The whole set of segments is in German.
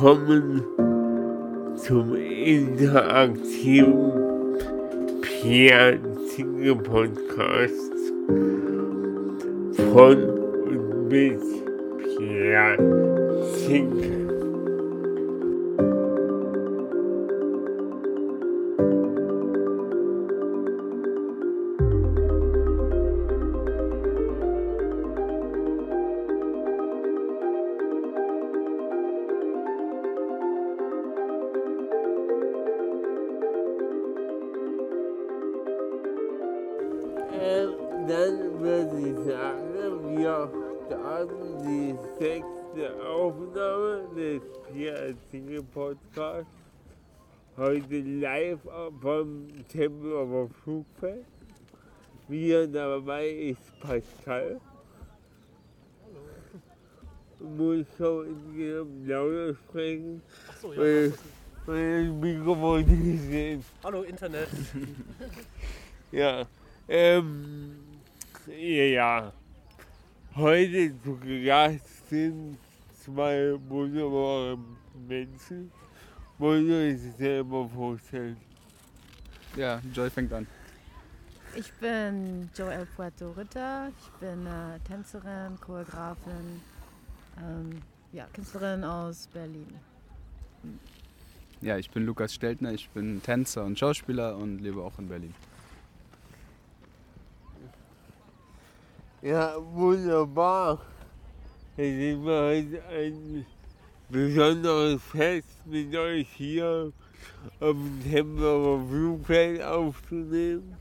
Willkommen zum interaktiven Pierre Zinge Podcast von und mit Pierre Zinge Podcasts. Heute live vom Tempelhofer Flugfeld. Wieder dabei ist Pascal. Muss schon in lauter sprechen, Achso, ja. weil, weil das Mikrofon nicht sehen. Hallo Internet. Ja, ähm, ja, ja. Heute zu Gast sind zwei wunderbare Menschen. Wollt ihr euch selber vorstellen? Ja, Joy fängt an. Ich bin Joelle Puerto Ritter. Ich bin äh, Tänzerin, Choreografin, ähm, ja, Künstlerin aus Berlin. Ja, ich bin Lukas Steltner, ich bin Tänzer und Schauspieler und lebe auch in Berlin. Ja, wunderbar. Es ist mir heute ein besonderes Fest mit euch hier auf dem Tempelhofer Flugfeld aufzunehmen.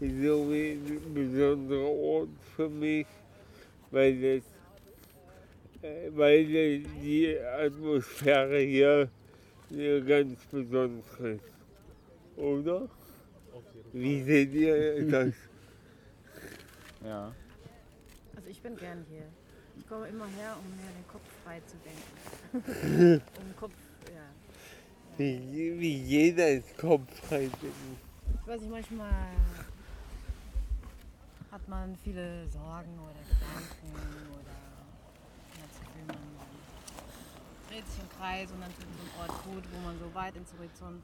Ist ein besonderer Ort für mich, weil das, äh, weil die Atmosphäre hier ganz besondere ist. Oder? Wie seht ihr das? Ja. Also ich bin gern hier. Ich komme immer her, um mir den Kopf frei zu denken. um den Kopf, ja. Wie, wie jeder ist Kopf halt. Ich weiß nicht, manchmal hat man viele Sorgen oder Gedanken oder man hat das Gefühl, man dreht sich im Kreis und dann tut so ein Ort gut, wo man so weit ins Horizont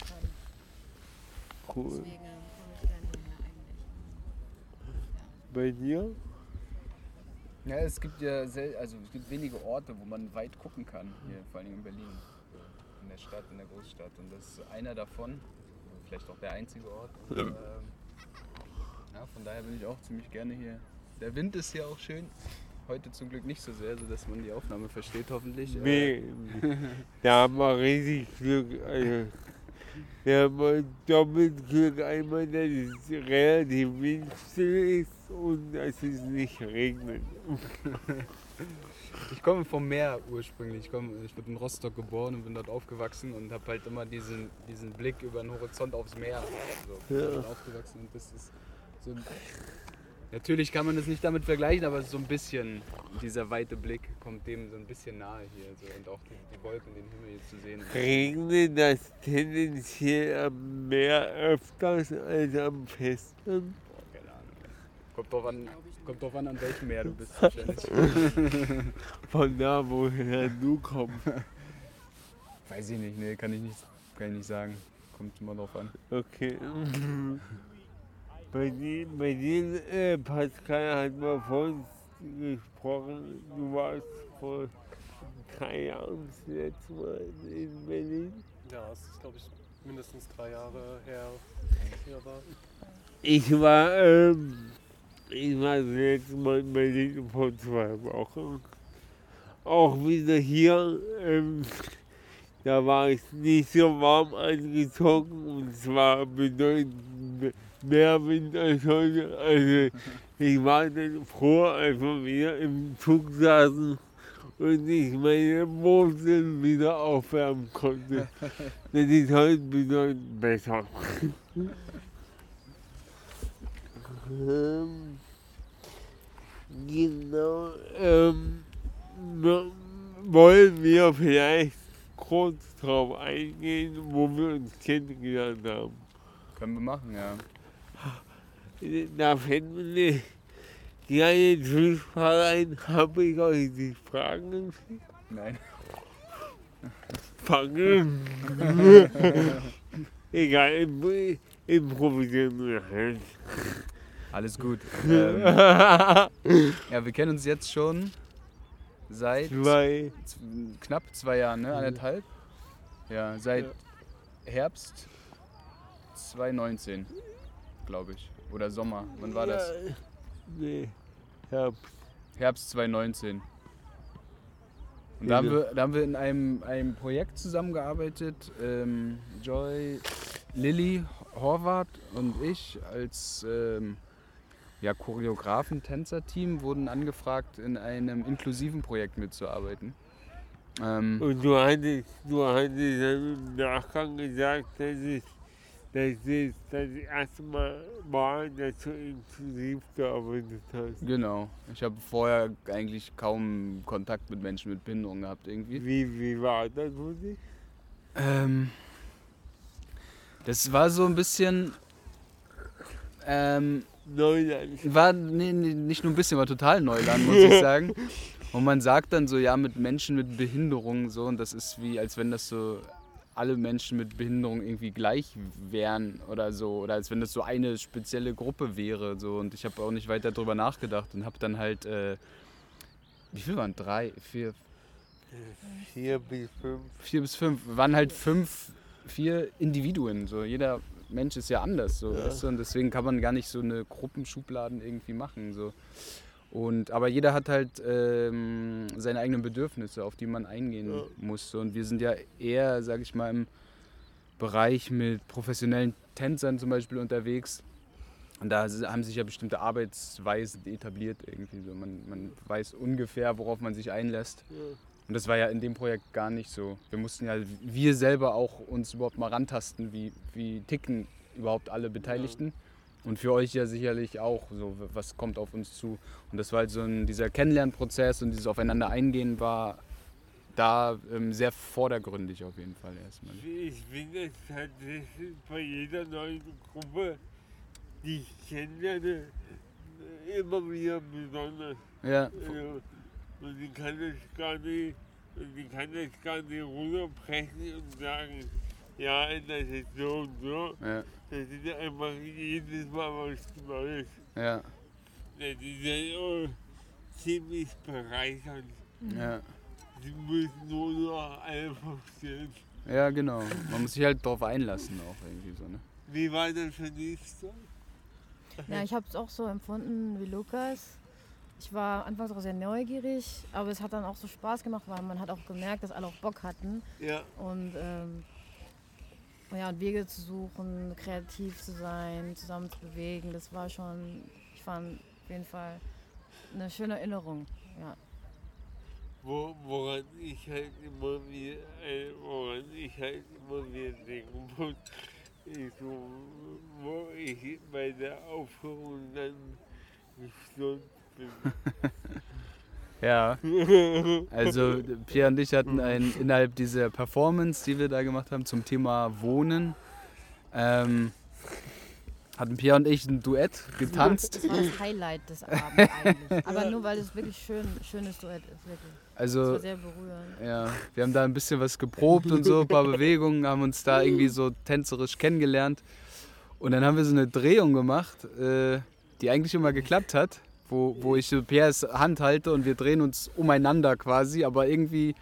kann. Cool. Deswegen komme ich gerne eigentlich. Bei dir? Ja, es gibt ja sel also es gibt wenige Orte, wo man weit gucken kann, hier vor allem in Berlin. In der Stadt, in der Großstadt. Und das ist einer davon, vielleicht auch der einzige Ort. Und, ähm, ja, von daher bin ich auch ziemlich gerne hier. Der Wind ist hier auch schön. Heute zum Glück nicht so sehr, sodass man die Aufnahme versteht, hoffentlich. Äh, Nee, da haben wir riesig Glück. Also, wir haben doppelt Glück einmal, dass es relativ windstill ist und dass es nicht regnet. Ich komme vom Meer ursprünglich. Ich, komme, ich bin in Rostock geboren und bin dort aufgewachsen und habe halt immer diesen, diesen Blick über den Horizont aufs Meer. So, Ja. aufgewachsen und das ist so Natürlich kann man das nicht damit vergleichen, aber so ein bisschen, dieser weite Blick kommt dem so ein bisschen nahe hier. So, und auch die, die Wolken, den Himmel hier zu sehen. Regnet das tendenziell am Meer öfters als am Festland? Boah, keine Ahnung. Kommt drauf an, kommt drauf an, an welchem Meer du bist wahrscheinlich. Von da, woher du kommst. Weiß ich nicht, nee, kann ich nicht, kann ich nicht sagen. Kommt immer drauf an. Okay. Bei bei dir äh, Pascal, hat man vorhin gesprochen, du warst vor drei Jahren das letzte Mal in Berlin. Ja, es ist glaube ich mindestens drei Jahre her, als ich hier war. Ich war, ähm, ich war das letzte Mal in Berlin vor zwei Wochen. Auch wieder hier, ähm, da war ich nicht so warm angezogen und es war bedeutend mehr Wind als heute. Also ich war dann froh, als wir wieder im Zug saßen und ich meine Wurzeln wieder aufwärmen konnte. Das ist heute bedeutend besser. Ähm, genau. Ähm, wollen wir vielleicht kurz darauf eingehen, wo wir uns kennengelernt haben? Können wir machen, ja. Da fällt mir eine kleine Zwischenfrage ein. Habe ich euch die Fragen geschickt? Nein. fangen. Egal, im, improvisieren wir halt. Alles gut. Ähm, ja, wir kennen uns jetzt schon seit Zwei, knapp zwei Jahren, ne? Anderthalb? Ja, seit Herbst 2019, glaube ich. Oder Sommer. Wann war das? Ja, nee, Herbst. Herbst 2019. Und da haben wir, da haben wir in einem, einem Projekt zusammengearbeitet. Ähm, Joy, Lilly, Horvath und ich als ähm, ja, Choreografen, Tänzer-Team wurden angefragt, in einem inklusiven Projekt mitzuarbeiten. Ähm, Und du hattest, du hattest im Nachgang gesagt, dass ich, dass es das erste Mal war, dass du inklusiv gearbeitet hast. genau. Ich habe vorher eigentlich kaum Kontakt mit Menschen mit Behinderung gehabt irgendwie. Wie, wie war das für dich? Ähm, das war so ein bisschen. Ähm, Neuland. war nee, nee, nicht nur ein bisschen, war total Neuland, muss ich sagen. Und man sagt dann so, ja, mit Menschen mit Behinderung so, und das ist wie, als wenn das so alle Menschen mit Behinderung irgendwie gleich wären oder so, oder als wenn das so eine spezielle Gruppe wäre. So. Und ich habe auch nicht weiter darüber nachgedacht und habe dann halt, äh, wie viel waren drei, vier, Vier bis fünf. vier bis fünf, waren halt fünf, vier Individuen. So. Jeder Mensch ist ja anders. So, Ja. weißt du? Und deswegen kann man gar nicht so eine Gruppenschubladen irgendwie machen. So. Und, aber jeder hat halt ähm, seine eigenen Bedürfnisse, auf die man eingehen Ja. muss. Und wir sind ja eher, sag ich mal, im Bereich mit professionellen Tänzern zum Beispiel unterwegs. Und da haben sich ja bestimmte Arbeitsweisen etabliert irgendwie. So. Man, man weiß ungefähr, worauf man sich einlässt. Ja. Und das war ja in dem Projekt gar nicht so. Wir mussten ja wir selber auch uns überhaupt mal rantasten, wie, wie ticken überhaupt alle Beteiligten. Und für euch ja sicherlich auch so, was kommt auf uns zu. Und das war halt so ein, dieser Kennenlernprozess und dieses Aufeinander eingehen war da ähm, sehr vordergründig auf jeden Fall erstmal. Ich finde es tatsächlich bei jeder neuen Gruppe, die ich kennenlerne, immer wieder besonders. Ja, Also, und ich kann das gar nicht, und ich kann das gar nicht runterbrechen und sagen, ja, das ist so und so. ja, Das ist einfach jedes Mal was Neues. ja, Das ist ja oh, ziemlich bereichernd. ja. Sie müssen nur noch alle verstehen. Ja, genau. Man muss sich halt drauf einlassen auch irgendwie so, ne? Wie war das für dich so? Ja, ich habe es auch so empfunden wie Lukas. Ich war anfangs auch sehr neugierig, aber es hat dann auch so Spaß gemacht, weil man hat auch gemerkt, dass alle auch Bock hatten Ja, und ähm, ja, und Wege zu suchen, kreativ zu sein, zusammen zu bewegen. Das war schon, ich fand auf jeden Fall eine schöne Erinnerung. Ja. wo, woran ich halt immer wieder, äh, woran ich halt immer wieder denken muss, ist so, wo ich bei der Aufführung dann gesund bin. Ja. Also Pierre und ich hatten ein, innerhalb dieser Performance, die wir da gemacht haben, zum Thema Wohnen, ähm, hatten Pierre und ich ein Duett getanzt. Das war das Highlight des Abends eigentlich. Aber nur weil es wirklich schön, schönes Duett ist, wirklich. Das Also war sehr berührend. ja, wir haben da ein bisschen was geprobt und so, ein paar Bewegungen, haben uns da irgendwie so tänzerisch kennengelernt. Und dann haben wir so eine Drehung gemacht, äh, die eigentlich immer geklappt hat, wo, wo ich Pierres Hand halte und wir drehen uns umeinander quasi, aber irgendwie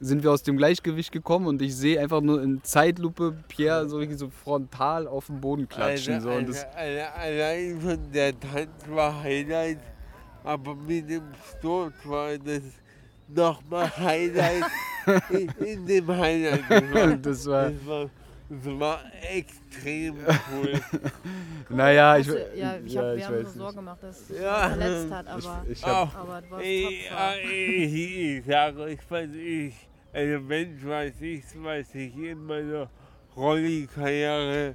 sind wir aus dem Gleichgewicht gekommen und ich sehe einfach nur in Zeitlupe Pierre so, richtig so frontal auf den Boden klatschen. Alter, so, und das, Alter, Alter, allein von der Tanz war Highlight, aber mit dem Sturz war das nochmal Highlight in, in dem Highlight. Das war, das war, das war, extrem cool. naja, ich, ja, ich hab, ja, wir ich haben weiß uns Sorgen nicht. gemacht, dass es Ja. verletzt hat, aber, Ich, ich hab, Auch, aber war ich, ich, ich sage euch, was ich, also wenn was ich, was ich in meiner Rolli-Karriere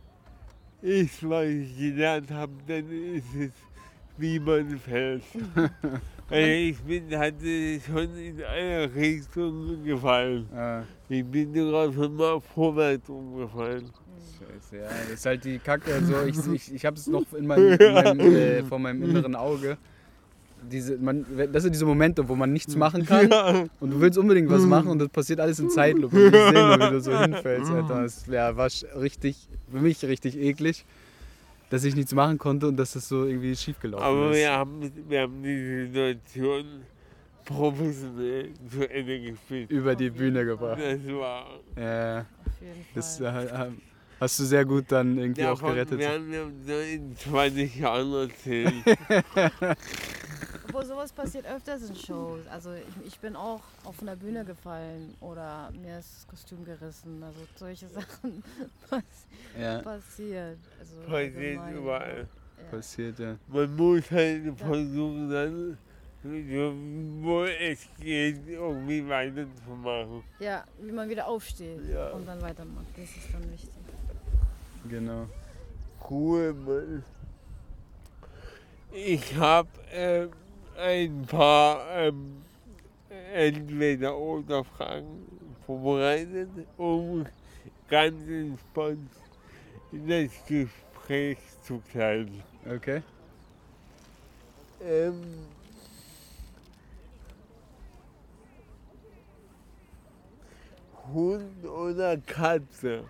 ist, was ich gelernt habe, dann ist es, wie man fällt. ich bin, hatte schon in eine Richtung gefallen. äh, Ich bin sogar schon mal vorwärts umgefallen. Scheiße, ja, das ist halt die Kacke. Also ich, ich, ich habe es noch in meinem, in meinem, äh, vor meinem inneren Auge. diese, man, das sind diese Momente, wo man nichts machen kann Ja. und du willst unbedingt was machen und das passiert alles in Zeitlupe. Ich sehe nur, wie du so hinfällst, Alter. Das ja, war richtig, für mich richtig eklig, dass ich nichts machen konnte und dass das so irgendwie schiefgelaufen Aber ist. wir haben, wir haben die Situation professionell zu Ende gespielt. Über die Bühne gebracht. Das war. Ja, das Fall. äh, hast du sehr gut dann irgendwie auch Davon gerettet. werden wir in 20 Jahren erzählen. Obwohl sowas passiert öfters in Shows. Also ich, ich bin auch auf einer Bühne gefallen oder mir ist das Kostüm gerissen. Also solche Sachen pass Ja, passiert. Also Passiert allgemein. überall. Ja. passiert, ja. Man muss halt versuchen, dann, so, wo es geht, irgendwie weiterzumachen. ja, wie man wieder aufsteht Ja. und dann weitermacht. Das ist dann wichtig. Genau. Ruhe, Mann. Ich habe ähm, ein paar ähm, Entweder-Oder-Fragen vorbereitet, um ganz entspannt in das Gespräch zu gleiten. Okay. Ähm, Hund oder Katze?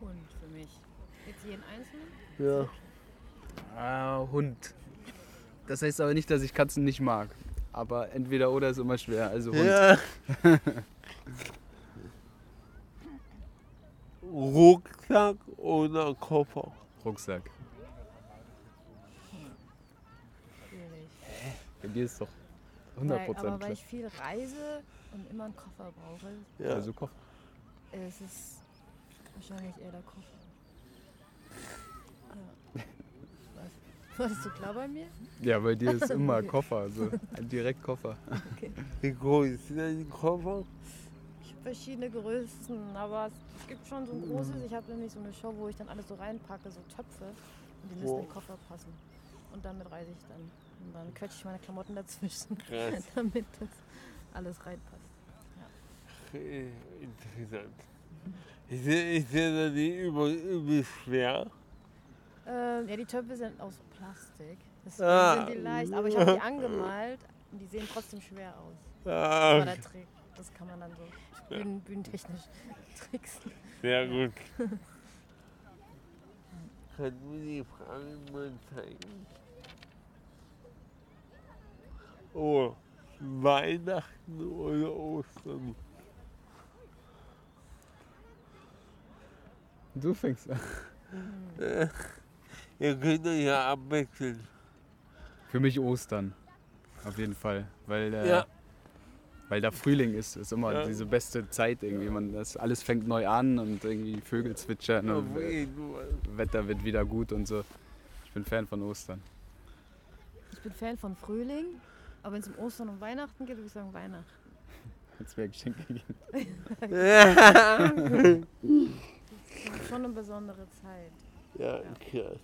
Hund für mich. Jetzt jeden einzelnen? Ja. Ah, Hund. Das heißt aber nicht, dass ich Katzen nicht mag. Aber entweder oder ist immer schwer. Also Hund. Ja. Rucksack oder Koffer? Rucksack. Bei dir ist doch Weil, 100% aber weil ich viel reise und immer einen Koffer brauche, Ja. Also ist es wahrscheinlich eher der Koffer. Ja. Warst du klar bei mir? Ja, bei dir ist immer Koffer. Also direkt Koffer. Wie groß ist dein Koffer? Ich habe verschiedene Größen, aber es, gibt schon so ein großes. Ich habe nämlich so eine Show, wo ich dann alles so reinpacke, so Töpfe. Und die müssen in den Wow. Koffer passen. Und damit reise ich dann. Und dann quetsche ich meine Klamotten dazwischen, Krass. damit das alles reinpasst. Äh, Interessant. Ist, der- ist der dann nicht über, übel schwer? Ähm, ja, die Töpfe sind aus Plastik. Deswegen Ah. sind die leicht. Aber ich habe die angemalt und die sehen trotzdem schwer aus. Das Ah, war der Trick. Das kann man dann so bühnen, bühnentechnisch tricksen. sehr gut. Kannst du mir die Fragen mal zeigen? Oh, Weihnachten oder Ostern? Du fängst an. Äh, ihr könnt euch ja abwechseln. Für mich Ostern. Auf jeden Fall. Weil, äh, Ja. weil da Frühling ist. Ist immer Ja. diese beste Zeit irgendwie. Man, das, alles fängt neu an und irgendwie Vögel zwitschern und Auf äh. Wetter wird wieder gut und so. Ich bin Fan von Ostern. Ich bin Fan von Frühling, aber wenn es um Ostern und Weihnachten geht, würde ich sagen Weihnachten. Jetzt wäre Geschenke gegeben. Das ist schon eine besondere Zeit. Ja, krass.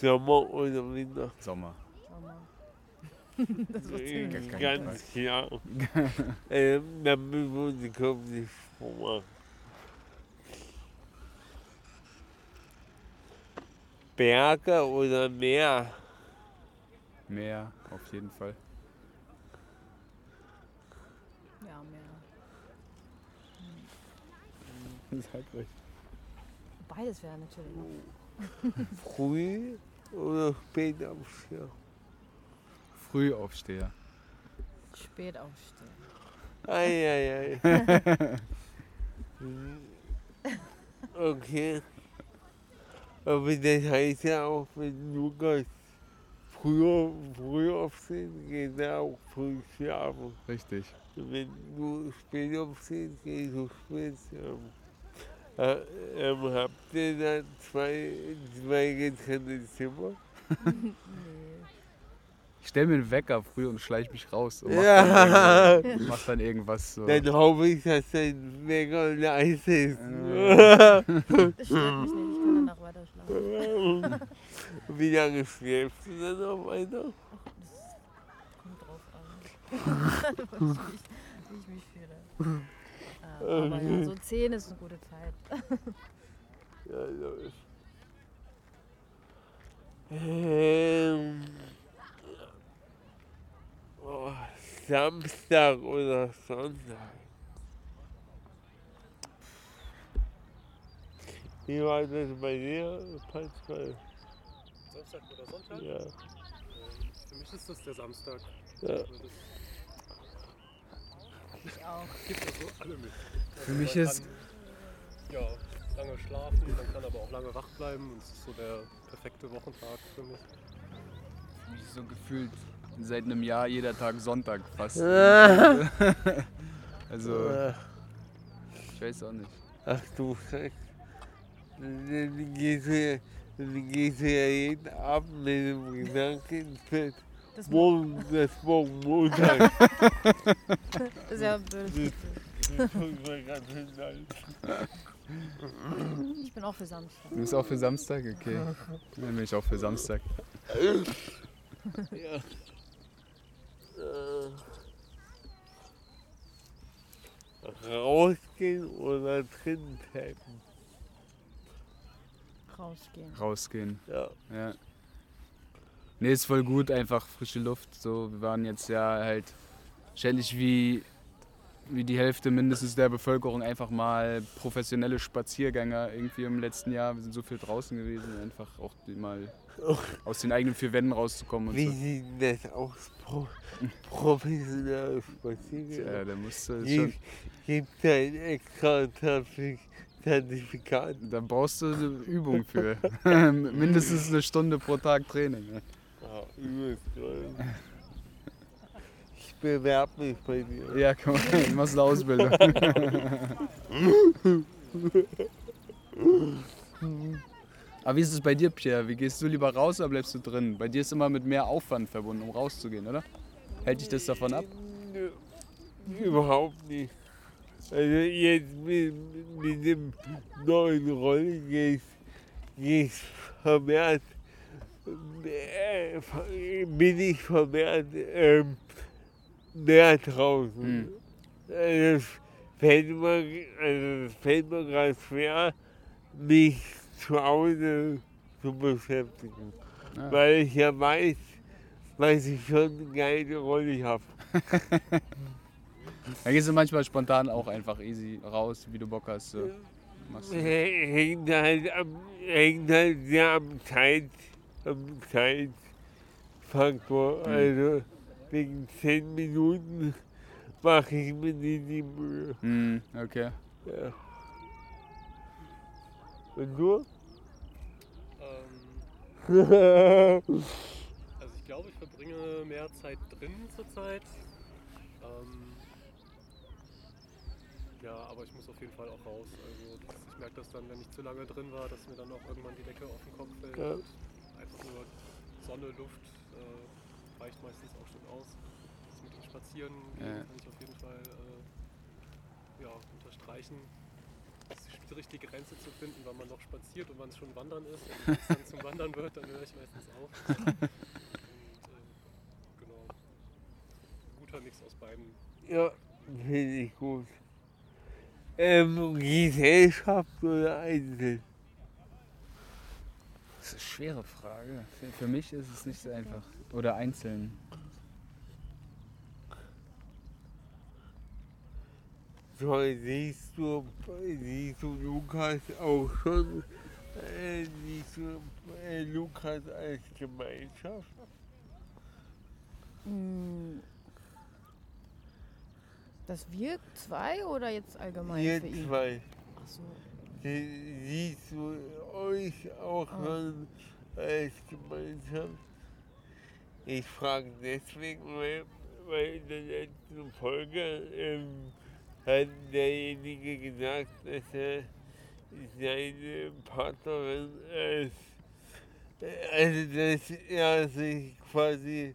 Sommer oder Winter? Sommer. Sommer. das wird Äh, ziemlich Ganz klar. ähm, dann müssen wir uns den Kopf nicht vormachen. Berge oder Meer? Meer, auf jeden Fall. Ja, mehr. Sag ruhig. Beides wäre natürlich noch. Früh oder spät aufstehen? Frühaufsteher. Spät aufstehen. Eieiei. okay. Aber das heißt ja auch, wenn Lukas früher, früh aufstehen, geht er auch früh schlafen. Richtig. Wenn du spät aufstehst, gehst du spät schlafen. Äh, ähm, habt ihr da zwei, zwei getrennte Zimmer? Nee. Ich stelle mir einen Wecker früh und schleich mich raus und mach, Ja. dann, irgendwas, mach dann irgendwas so. Dann hoffe ich, dass dein Wecker leise ist. Das stört mich nicht, ich kann danach weiter schlafen. Wie lange schläfst du dann noch weiter? Kommt drauf an. ich, wie ich mich fühle. Aber ja, so 10 ist eine gute Zeit. Ja, läuft. Ähm, oh, Samstag oder Sonntag. Wie war das bei dir, Pascal? Samstag oder Sonntag? Ja, Ähm, Für mich ist das der Samstag. ja. Das Ich auch. gibt alle mit. Für mich man ist- Kann, ja, lange schlafen, man kann aber auch lange wach bleiben. Und es ist so der perfekte Wochentag für mich. Für mich ist so gefühlt seit einem Jahr jeder Tag Sonntag fast. Also, ich weiß auch nicht. Ach du ja- dann gehst du ja jeden Abend mit dem Gedanken ins Bett. Das, Morgen, das ist morgen Montag. das ist ja leid. Ich bin auch für Samstag. Du bist auch für Samstag? Okay. Dann bin ich auch für Samstag. Ja. Äh, rausgehen oder drin bleiben. Rausgehen. Rausgehen. Ja. Ja. Nee, ist voll gut, einfach frische Luft. So, wir waren jetzt ja halt ständig wie, wie die Hälfte mindestens der Bevölkerung einfach mal professionelle Spaziergänger irgendwie im letzten Jahr. Wir sind so viel draußen gewesen, einfach auch mal aus den eigenen vier Wänden rauszukommen und Wie so. sieht das aus? Pro, professionell Spaziergänger? Ja, da musst du schon, Gibt es ein extra Zertif- Zertifikat? da brauchst du eine Übung für. Mindestens eine Stunde pro Tag Training. Ja, übelst geil. Ich bewerbe mich bei dir. Ja, komm, du machst eine Ausbildung. Aber wie ist es bei dir, Pierre? Wie gehst du lieber raus oder bleibst du drin? Bei dir ist immer mit mehr Aufwand verbunden, um rauszugehen, oder? Hält dich das davon ab? Überhaupt nicht. Also jetzt mit, mit dem neuen Rolle gehst, gehst vermehrt, bin ich vermehrt ähm, mehr draußen. Hm. Also es fällt mir, also fällt mir gerade schwer, mich zu Hause zu beschäftigen. Ja. Weil ich ja weiß, weiß ich schon eine geile Rolle habe. Da gehst du manchmal spontan auch einfach easy raus, wie du Bock hast. So. Machst du. Hängt halt, am, hängt halt sehr am Zeit, am Zeitfaktor. Also wegen 10 Minuten mache ich mir nicht die Mühe. Hm, okay. Ja. Und du? Ähm, also ich glaube, ich verbringe mehr Zeit drinnen zurzeit. Ähm, ja, aber ich muss auf jeden Fall auch raus. Also das, ich merke das dann, wenn ich zu lange drin war, dass mir dann auch irgendwann die Decke auf den Kopf fällt. Ja. Einfach nur Sonne, Luft äh, reicht meistens auch schon aus. Das mit dem Spazieren gehen Ja. kann ich auf jeden Fall äh, ja, unterstreichen. Es ist schwierig, die Grenze zu finden, wann man noch spaziert und wann es schon Wandern ist. Und wenn es dann zum Wandern wird, dann höre ich meistens auf. Und ähm, genau. Guter Mix aus beiden. Ja, finde ich gut. Ähm, Gesellschaft oder Einzel? Das ist eine schwere Frage. Für, für mich ist es nicht so einfach. Oder einzeln. So, siehst du, siehst du Lukas auch schon, äh, siehst du äh, Lukas als Gemeinschaft? Hm. Dass wir zwei oder jetzt allgemein Ihr für ihn? zwei. Ach so. Sie- Siehst du euch auch Ah. schon als Gemeinschaft? Ich frage deswegen, weil, weil in der letzten Folge ähm, hat derjenige gesagt, dass er seine Partnerin als, also dass er sich quasi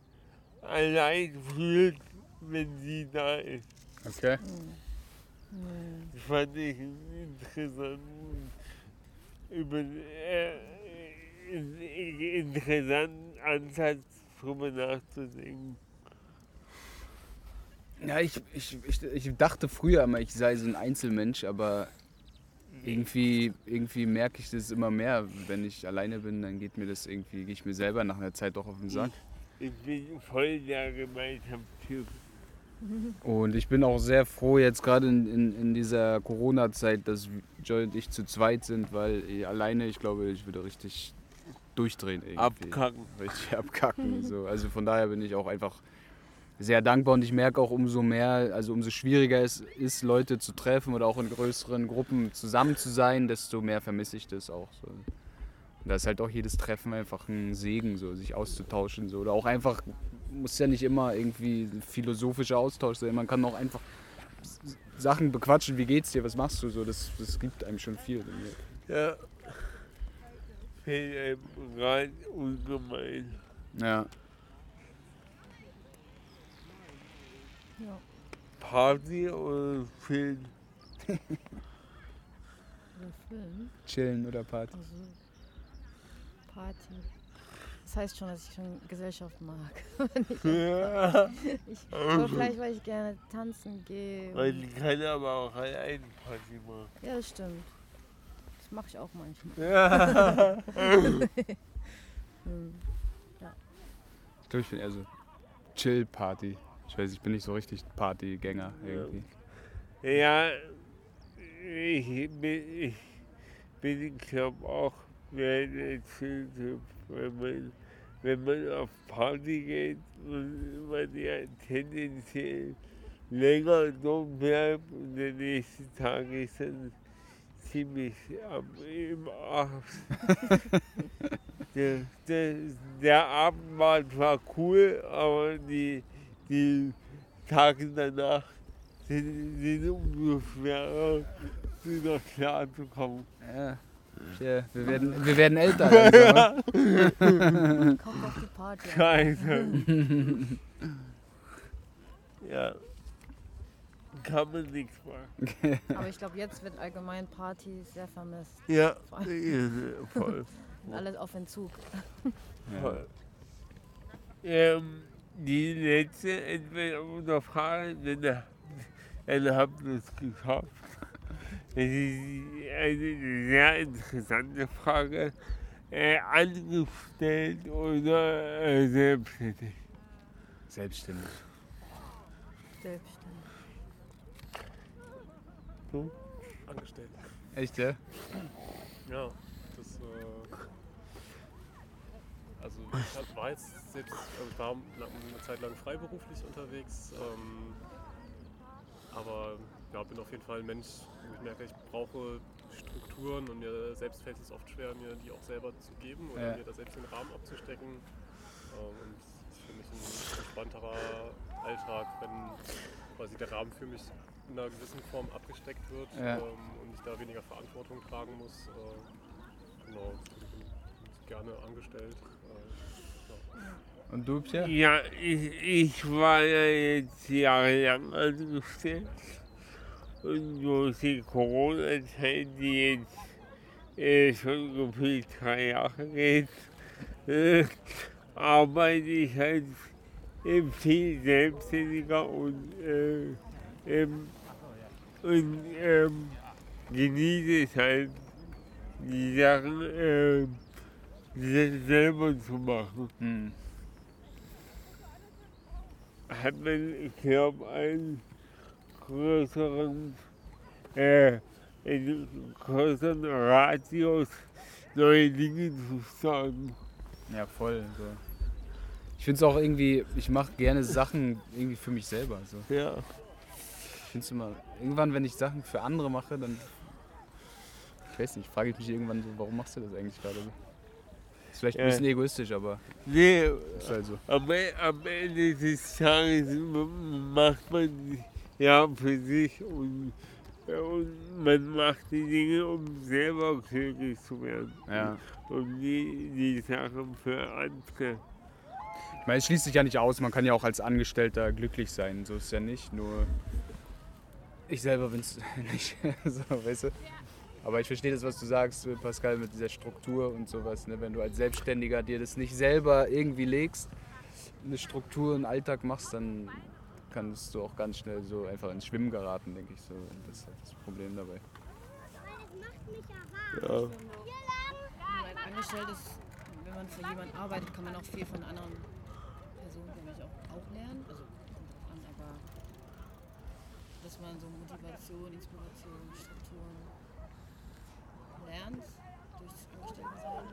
allein fühlt, wenn sie da ist. Okay. Hm. Das fand ich einen interessanten, über, äh, interessanten Ansatz, drüber nachzudenken. Ja, ich, ich, ich, ich dachte früher immer, ich sei so ein Einzelmensch, aber irgendwie, irgendwie merke ich das immer mehr. Wenn ich alleine bin, dann geht mir das irgendwie, gehe ich mir selber nach einer Zeit doch auf den Sack. Ich bin voll der Gemeinschaftstyp. Und ich bin auch sehr froh jetzt gerade in, in, in dieser Corona-Zeit, dass Joy und ich zu zweit sind, weil alleine, ich glaube, ich würde richtig durchdrehen. Irgendwie. Abkacken. Richtig abkacken. So. Also von daher bin ich auch einfach sehr dankbar und ich merke auch umso mehr, also umso schwieriger es ist, Leute zu treffen oder auch in größeren Gruppen zusammen zu sein, desto mehr vermisse ich das auch. So. Und da ist halt auch jedes Treffen einfach ein Segen, so sich auszutauschen. So. Oder auch einfach, muss ja nicht immer irgendwie ein philosophischer Austausch sein. Man kann auch einfach Sachen bequatschen, wie geht's dir, was machst du so, das, das gibt einem schon viel. Ja. Fällt einem rein ungemein. Ja. Ja. Party oder Film? Oder Film. Chillen oder Party. Also Party. Das heißt schon, dass ich schon Gesellschaft mag. Ja. ich, aber vielleicht, weil ich gerne tanzen gehe. Man und- kann aber auch allein Party machen. Ja, das stimmt. Das mache ich auch manchmal. Ja. Hm. Ich glaube, ich bin eher so Chill-Party. Ich weiß, ich bin nicht so richtig Partygänger irgendwie. Ja, ich bin, ich bin ich glaube auch mehr der Typ, wenn man, wenn man auf Party geht und man ja tendenziell länger dort bleibt und der nächste Tag ist dann ziemlich am, im Arsch. der, der, der Abend war zwar cool, aber die, die Tage danach sind, sind umso schwerer, wieder klar zu kommen. Ja. Ja, wir, werden, wir werden älter. Langsam. Kommt auf die Party. an. Scheiße. ja. Kann man nichts machen. Aber ich glaube, jetzt wird allgemein Party sehr vermisst. Ja, allem ja, voll. sind alles auf Entzug. Ja. voll. Ähm, die letzte Entweder-oder-Frage, dann, dann habt ihr es geschafft. Das ist eine sehr interessante Frage. Äh, angestellt oder äh, selbstständig? Selbstständig. Selbstständig. Angestellt. Echt, ja? Ja, das. Äh, also ich hab, war jetzt selbst, also ich war eine Zeit lang freiberuflich unterwegs, ähm, aber ja, bin auf jeden Fall ein Mensch, wo ich merke, ich brauche Strukturen und mir selbst fällt es oft schwer, mir die auch selber zu geben oder Ja. mir da selbst den Rahmen abzustecken. Ähm, und es ist für mich ein entspannterer Alltag, wenn quasi der Rahmen für mich in einer gewissen Form abgesteckt wird Ja. ähm, und ich da weniger Verantwortung tragen muss. Äh, genau, ich bin gerne angestellt. Äh, Und du, Pierre? Ja, ich, ich war ja jetzt jahrelang angestellt. Und durch die Corona-Zeit, die jetzt äh, schon gefühlt drei Jahre geht, äh, arbeite ich halt viel selbstständiger und, äh, ähm, und ähm, genieße es halt, die Sachen äh, se- selber zu machen. Hm. hat man, ich glaube, einen größeren, äh, einen größeren Radius, neue Dinge zu sagen. Ja, voll. So. Ich finde es auch irgendwie, ich mache gerne Sachen irgendwie für mich selber. So. Ja. Ich finde es immer, irgendwann, wenn ich Sachen für andere mache, dann, ich weiß nicht, frage ich mich irgendwann so, warum machst du das eigentlich gerade so? Ist vielleicht ein Ja. bisschen egoistisch, aber Nee, ist halt so. am, am Ende des Tages macht man ja für sich und, und man macht die Dinge, um selber glücklich zu werden. Ja. Und die, die Sachen für andere. Ich meine, es schließt sich ja nicht aus, man kann ja auch als Angestellter glücklich sein, so ist es ja nicht, nur ich selber bin es nicht, so, weißt du. Aber ich verstehe das, was du sagst, Pascal, mit dieser Struktur und sowas, ne? wenn du als Selbstständiger dir das nicht selber irgendwie legst, eine Struktur, einen Alltag machst, dann kannst du auch ganz schnell so einfach ins Schwimmen geraten, denke ich so. Und das ist halt das Problem dabei. Ja. Wenn man angestellt ist, wenn man für jemanden arbeitet, kann man auch viel von anderen Personen nämlich auch, auch lernen. Also kommt drauf an, aber dass man so Motivation, Inspiration, Strukturen lernt durch das Angestelltensein.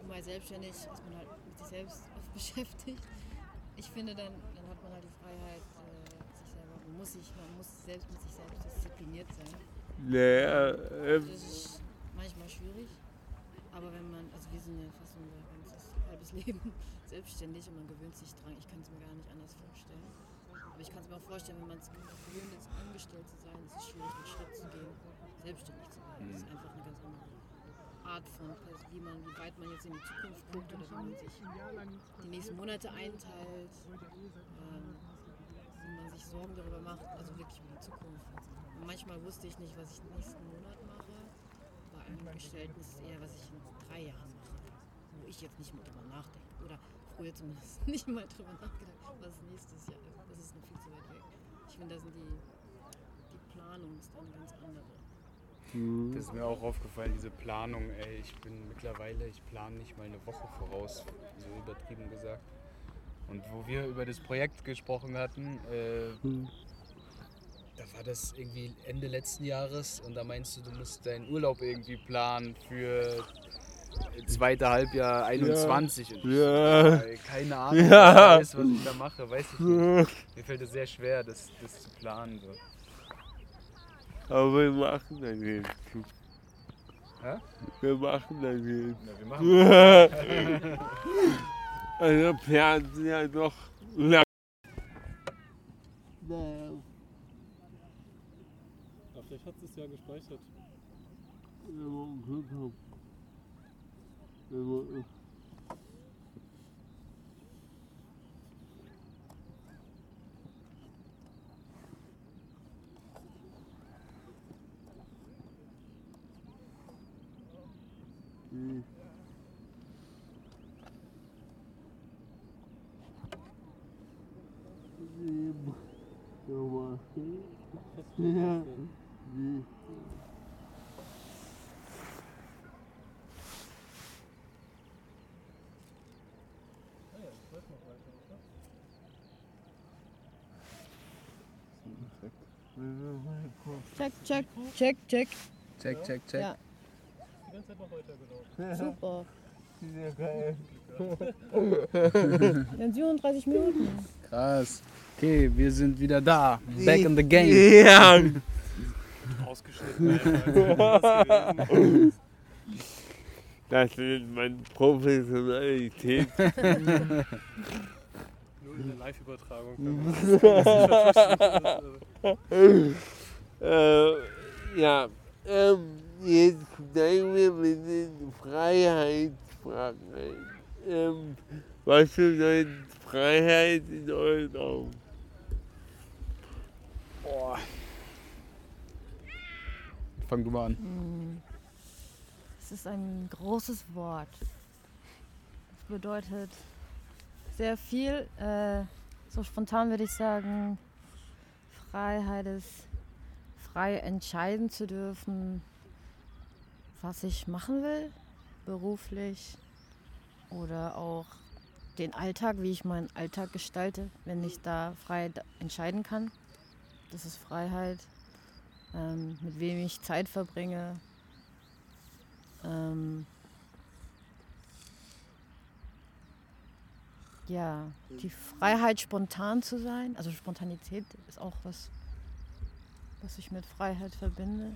Und bei selbstständig ist man halt mit sich selbst oft beschäftigt. Ich finde, dann, dann hat man halt die Freiheit, äh, sich selber, man muss, sich, man muss selbst mit sich selbst diszipliniert sein. Naja, ähm, Das ist manchmal schwierig, aber wenn man, also wir sind ja fast unser ganzes halbes Leben selbstständig und man gewöhnt sich dran. Ich kann es mir gar nicht anders vorstellen. Aber ich kann es mir auch vorstellen, wenn man es gewöhnt ist, angestellt zu sein, ist es schwierig, einen Schritt zu gehen, selbstständig zu werden. Das ist einfach eine ganz andere Art von, wie man, wie weit man jetzt in die Zukunft guckt oder wie man sich die nächsten Monate einteilt, ähm, sich Sorgen darüber macht, also wirklich über die Zukunft. Und manchmal wusste ich nicht, was ich nächsten Monat mache. Bei Angestellten ist es eher, was ich in drei Jahren mache, wo ich jetzt nicht mehr drüber nachdenke. Oder früher zumindest nicht mal drüber nachgedacht, was nächstes Jahr ist. Das ist noch viel zu weit weg. Ich finde, da sind die, die Planung ist dann ganz andere. Das ist mir auch aufgefallen, diese Planung. Ey, ich bin mittlerweile, ich plane nicht mal eine Woche voraus, so übertrieben gesagt. Und wo wir über das Projekt gesprochen hatten, äh, da war das irgendwie Ende letzten Jahres und da meinst du, du musst deinen Urlaub irgendwie planen für zweite Halbjahr 21. Und ich Ja. ey, keine Ahnung, Ja. was, das ist, was ich da mache, weiß ich nicht. Mir fällt es sehr schwer, das, das zu planen. So. aber wir machen das jetzt. Hä? Wir machen das jetzt. Na, wir machen Also planen ja doch lang. Ja, vielleicht hat es ja gespeichert. Wenn man Glück hat. Wenn man Hm. Ja. Die. Ja, oder? Check, check, check, check. Check, check, check. Ja, Die ganze Zeit noch weitergelaufen. super. Sehr geil. Wir haben 37 Minuten. Krass. Okay, wir sind wieder da. Back in the game. Ja. Ausgeschnitten das ist meine Professionalität. Nur in der Live-Übertragung. äh, ja, ähm, jetzt steigen wir mit den Freiheitsfragen ein. Ähm, was bedeutet Freiheit in euren Augen? Boah. Fang du mal an. Es ist ein großes Wort. Es bedeutet sehr viel. Äh, so spontan würde ich sagen, Freiheit ist frei entscheiden zu dürfen, was ich machen will, beruflich oder auch den Alltag, wie ich meinen Alltag gestalte, wenn ich da frei entscheiden kann. Das ist Freiheit. Ähm, mit wem ich Zeit verbringe, ähm, ja, die Freiheit, spontan zu sein. Also Spontanität ist auch was, was ich mit Freiheit verbinde.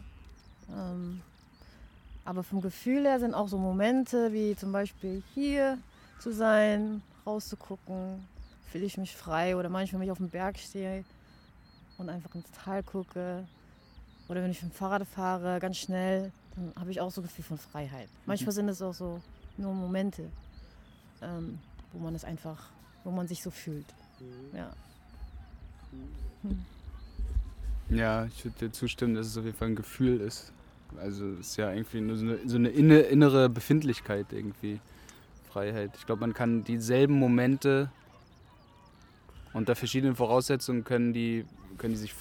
Ähm, aber vom Gefühl her sind auch so Momente wie zum Beispiel hier zu sein, rauszugucken, fühle ich mich frei. Oder manchmal, wenn ich auf dem Berg stehe und einfach ins Tal gucke. Oder wenn ich mit dem Fahrrad fahre, ganz schnell, dann habe ich auch so ein Gefühl von Freiheit. Manchmal sind es auch so nur Momente, ähm, wo man es einfach, wo man sich so fühlt. Mhm. Ja. Ja, ich würde dir zustimmen, dass es auf jeden Fall ein Gefühl ist. Also es ist ja irgendwie nur so eine, so eine inne, innere Befindlichkeit irgendwie. Freiheit. Ich glaube, man kann dieselben Momente unter verschiedenen Voraussetzungen können die, können die sich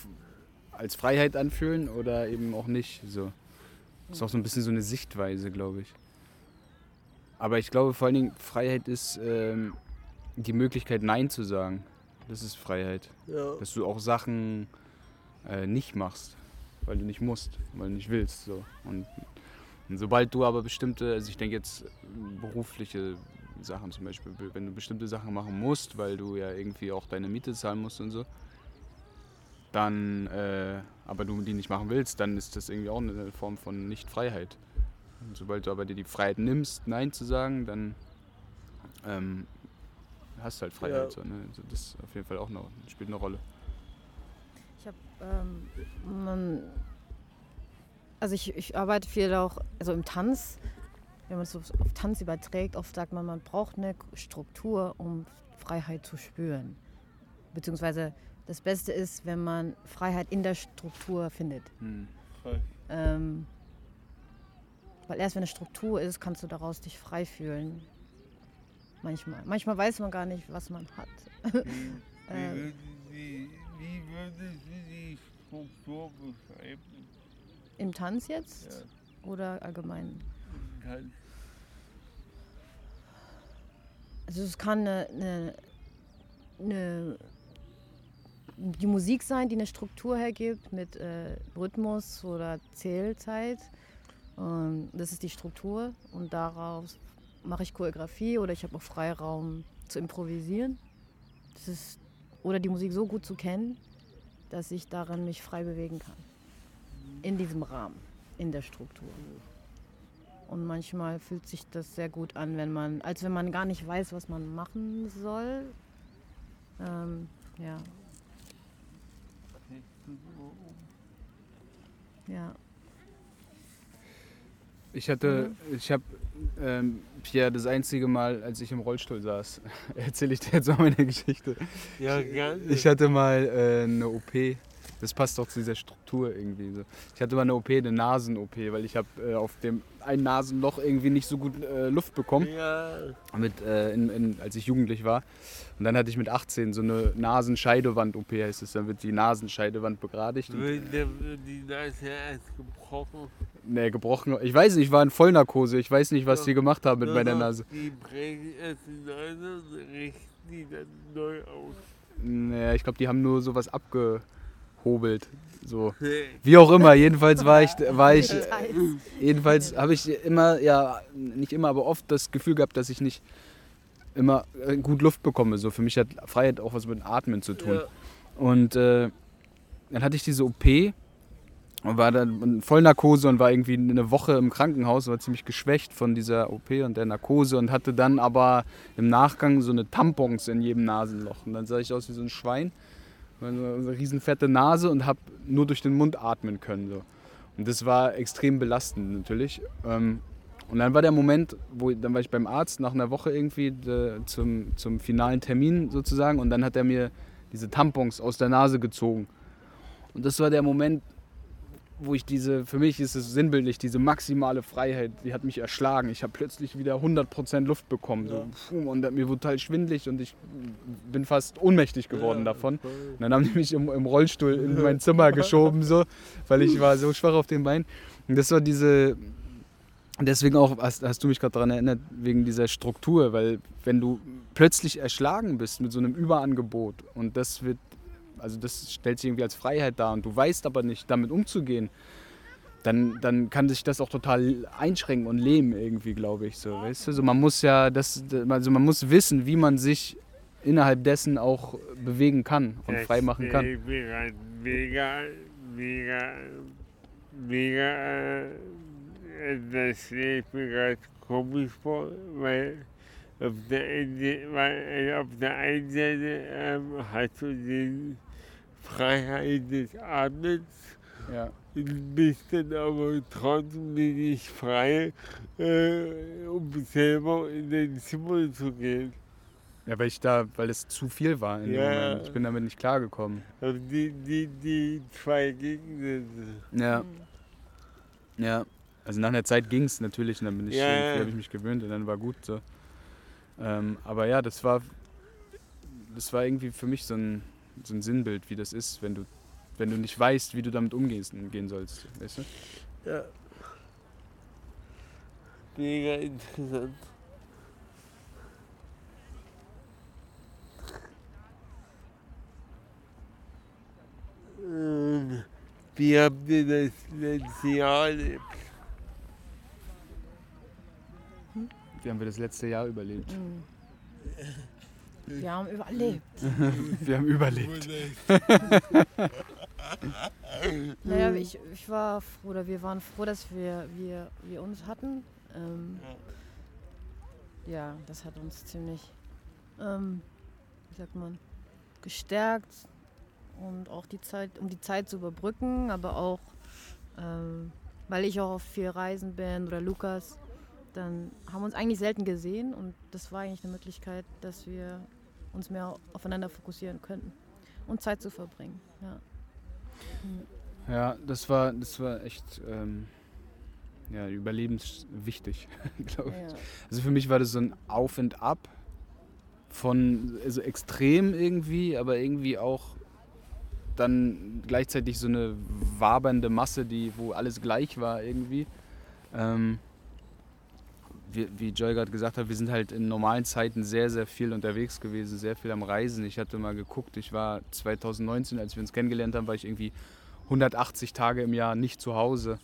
als Freiheit anfühlen oder eben auch nicht. So. Ist auch so ein bisschen so eine Sichtweise, glaube ich. Aber ich glaube vor allen Dingen, Freiheit ist ähm, die Möglichkeit, Nein zu sagen. Das ist Freiheit. Ja. Dass du auch Sachen äh, nicht machst, weil du nicht musst, weil du nicht willst. So. Und, und sobald du aber bestimmte, also ich denke jetzt berufliche Sachen zum Beispiel, wenn du bestimmte Sachen machen musst, weil du ja irgendwie auch deine Miete zahlen musst und so, dann, äh, aber du die nicht machen willst, dann ist das irgendwie auch eine Form von Nicht-Freiheit. Und sobald du aber dir die Freiheit nimmst, Nein zu sagen, dann ähm, hast du halt Freiheit. Ja. So, ne? also das ist auf jeden Fall auch eine, spielt eine Rolle. Ich habe, ähm, man, also ich, ich arbeite viel auch, also im Tanz, wenn man es auf, auf Tanz überträgt, oft sagt man, man braucht eine Struktur, um Freiheit zu spüren. Beziehungsweise das Beste ist, wenn man Freiheit in der Struktur findet. Hm. Ähm, weil erst wenn eine Struktur ist, kannst du daraus dich frei fühlen. Manchmal. Manchmal weiß man gar nicht, was man hat. Wie, Ähm, würden Sie, wie würden Sie die Struktur beschreiben? Im Tanz jetzt oder allgemein? Kann- Also es kann eine, eine, eine die Musik sein, die eine Struktur hergibt mit äh, Rhythmus oder Zählzeit. Und das ist die Struktur und daraus mache ich Choreografie oder ich habe auch Freiraum zu improvisieren. Das ist, oder die Musik so gut zu kennen, dass ich darin mich frei bewegen kann. In diesem Rahmen, in der Struktur. Und manchmal fühlt sich das sehr gut an, wenn man, als wenn man gar nicht weiß, was man machen soll. Ähm, ja, ja. Ich hatte, ich habe ähm, Pierre das einzige Mal, als ich im Rollstuhl saß, erzähle ich dir jetzt mal meine Geschichte. Ja, gerne. Ich hatte mal äh, eine OP. Das passt auch zu dieser Struktur irgendwie. So. Ich hatte mal eine OP, eine Nasen-OP, weil ich habe äh, auf dem einen Nasenloch irgendwie nicht so gut äh, Luft bekommen, ja, mit, äh, in, in, als ich jugendlich war. Und dann hatte ich mit 18 so eine Nasenscheidewand-OP, heißt es. Dann wird die Nasenscheidewand begradigt. Wird die Nase erst gebrochen. nee, gebrochen. Ich weiß nicht, ich war in Vollnarkose. Ich weiß nicht, was die gemacht haben mit meiner. Nase. Die brechen erst die Nase und richten die dann neu aus. Naja, ich glaube, die haben nur sowas abgehobelt. So. Wie auch immer, jedenfalls war ich, war ich jedenfalls habe ich immer, ja, nicht immer, aber oft das Gefühl gehabt, dass ich nicht immer äh, gut Luft bekomme. So für mich hat Freiheit auch was mit Atmen zu tun. Ja. Und äh, dann hatte ich diese OP und war dann in Vollnarkose und war irgendwie eine Woche im Krankenhaus, war ziemlich geschwächt von dieser OP und der Narkose und hatte dann aber im Nachgang so eine Tampons in jedem Nasenloch. Und dann sah ich aus wie so ein Schwein, eine riesenfette Nase und habe nur durch den Mund atmen können. So. Und das war extrem belastend natürlich. Ähm, und dann war der Moment, wo dann war ich beim Arzt nach einer Woche irgendwie äh, zum, zum finalen Termin sozusagen und dann hat er mir diese Tampons aus der Nase gezogen. Und das war der Moment, wo ich diese, für mich ist es sinnbildlich, diese maximale Freiheit, die hat mich erschlagen. Ich habe plötzlich wieder 100% Luft bekommen. So, puh, und mir wurde total schwindlig und ich bin fast ohnmächtig geworden davon. Und dann haben die mich im, im Rollstuhl in mein Zimmer geschoben, so, weil ich war so schwach auf den Beinen. Und das war diese, deswegen auch, hast, hast du mich gerade daran erinnert, wegen dieser Struktur, weil wenn du plötzlich erschlagen bist mit so einem Überangebot und das wird, also das stellt sich irgendwie als Freiheit dar und du weißt aber nicht, damit umzugehen, dann, dann kann sich das auch total einschränken und lähmen irgendwie, glaube ich, so, weißt du? So, man muss ja, das, also man muss wissen, wie man sich innerhalb dessen auch bewegen kann und frei machen kann. Mega, mega, mega, äh, das ich mir gerade komisch vor, weil auf der, Ende, weil, äh, auf der einen Seite ähm, hast du die Freiheit des Atmens, Ja. bist dann aber trotzdem nicht frei, äh, um selber in den Zimmer zu gehen. ja, weil ich da, weil es zu viel war in dem Ja. Moment. Ich bin damit nicht klargekommen. Also die, die, die zwei Gegensätze. Ja. Ja. Also nach einer Zeit ging es natürlich und dann bin ich, Ja, ja. habe ich mich gewöhnt und dann war gut so. Ähm, aber ja, das war, das war irgendwie für mich so ein, so ein Sinnbild, wie das ist, wenn du, wenn du nicht weißt, wie du damit umgehen gehen sollst. Weißt du? Ja. mega interessant. Ähm, Wie habt ihr das letzte Jahr erlebt? Wie haben wir das letzte Jahr überlebt? Wir haben überlebt. Wir haben überlebt. Naja, ich, ich war froh, oder wir waren froh, dass wir, wir, wir uns hatten. Ähm, ja, das hat uns ziemlich, ähm, wie sagt man, gestärkt und auch die Zeit, um die Zeit zu überbrücken, aber auch, ähm, weil ich auch auf viel Reisen bin oder Lukas, dann haben wir uns eigentlich selten gesehen und das war eigentlich eine Möglichkeit, dass wir uns mehr aufeinander fokussieren könnten und Zeit zu verbringen. Ja. Ja, das war, das war echt ähm, ja, überlebenswichtig, glaube ich. Ja. Also für mich war das so ein Auf und Ab von, also extrem irgendwie, aber irgendwie auch dann gleichzeitig so eine wabernde Masse, die, wo alles gleich war irgendwie. Ähm, wie, wie Joy gerade gesagt hat, wir sind halt in normalen Zeiten sehr, sehr viel unterwegs gewesen, sehr viel am Reisen. Ich hatte mal geguckt, ich war 2019, als wir uns kennengelernt haben, war ich irgendwie 180 Tage im Jahr nicht zu Hause.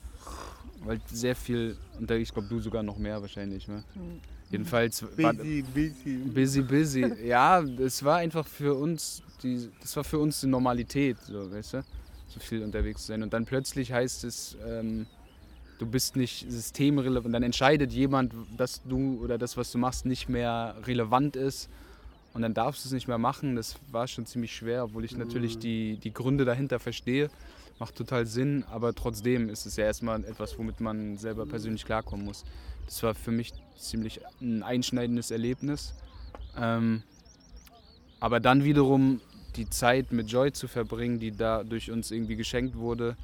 Weil sehr viel, und ich glaube du sogar noch mehr wahrscheinlich. Ne? Mhm. Jedenfalls war, Busy, busy. Busy, busy. Ja, es war einfach für uns, die, das war für uns die Normalität, so, weißt du, so viel unterwegs zu sein. Und dann plötzlich heißt es, ähm, du bist nicht systemrelevant. Dann entscheidet jemand, dass du oder das, was du machst, nicht mehr relevant ist. Und dann darfst du es nicht mehr machen. Das war schon ziemlich schwer, obwohl ich natürlich die, die Gründe dahinter verstehe. Macht total Sinn, aber trotzdem ist es ja erstmal etwas, womit man selber persönlich klarkommen muss. Das war für mich ziemlich ein einschneidendes Erlebnis. Ähm, aber dann wiederum die Zeit mit Joy zu verbringen, die da durch uns irgendwie geschenkt wurde,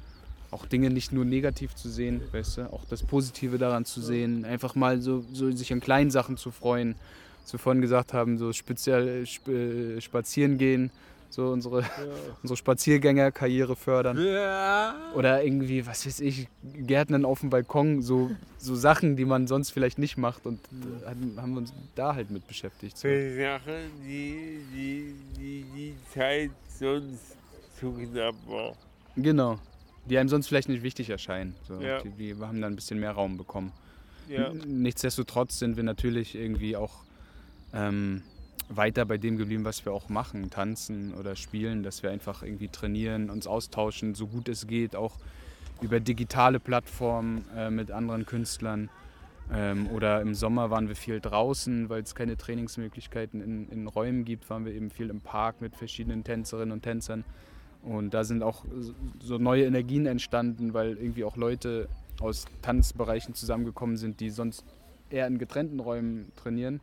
auch Dinge nicht nur negativ zu sehen, weißt du, auch das Positive daran zu sehen, einfach mal so, so sich an kleinen Sachen zu freuen, was wir vorhin gesagt haben, so speziell sp äh, spazieren gehen, so unsere, unsere Spaziergängerkarriere fördern. Ja. Oder irgendwie, was weiß ich, Gärtnern auf dem Balkon, so, so Sachen, die man sonst vielleicht nicht macht. Und äh, haben, haben wir uns da halt mit beschäftigt. So. Sachen, die, die, die die Zeit sonst zu knapp war. Genau. Die einem sonst vielleicht nicht wichtig erscheinen. So. Ja. Die, die haben dann ein bisschen mehr Raum bekommen. Ja. Nichtsdestotrotz sind wir natürlich irgendwie auch ähm, weiter bei dem geblieben, was wir auch machen, tanzen oder spielen, dass wir einfach irgendwie trainieren, uns austauschen, so gut es geht, auch über digitale Plattformen äh, mit anderen Künstlern. Ähm, oder im Sommer waren wir viel draußen, weil es keine Trainingsmöglichkeiten in, in Räumen gibt, waren wir eben viel im Park mit verschiedenen Tänzerinnen und Tänzern. Und da sind auch so- neue Energien entstanden, weil irgendwie auch Leute aus Tanzbereichen zusammengekommen sind, die sonst eher in getrennten Räumen trainieren.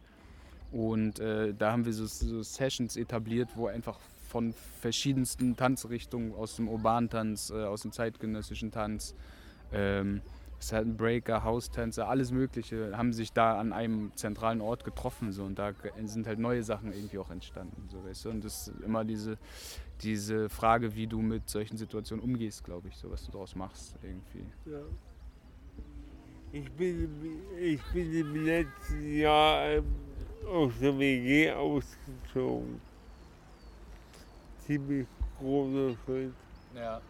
Und äh, da haben wir so, so Sessions etabliert, wo einfach von verschiedensten Tanzrichtungen, aus dem urbanen Tanz, äh, aus dem zeitgenössischen Tanz, ähm, Breaker, House-Tänzer, alles Mögliche, haben sich da an einem zentralen Ort getroffen. So, und da sind halt neue Sachen irgendwie auch entstanden. So, weißt du? Und das ist immer diese, diese Frage, wie du mit solchen Situationen umgehst, glaube ich, so was du daraus machst irgendwie. Ja. Ich bin, im- ich bin im letzten Jahr ähm, aus der WG ausgezogen. Ziemlich großer Schritt. Ja.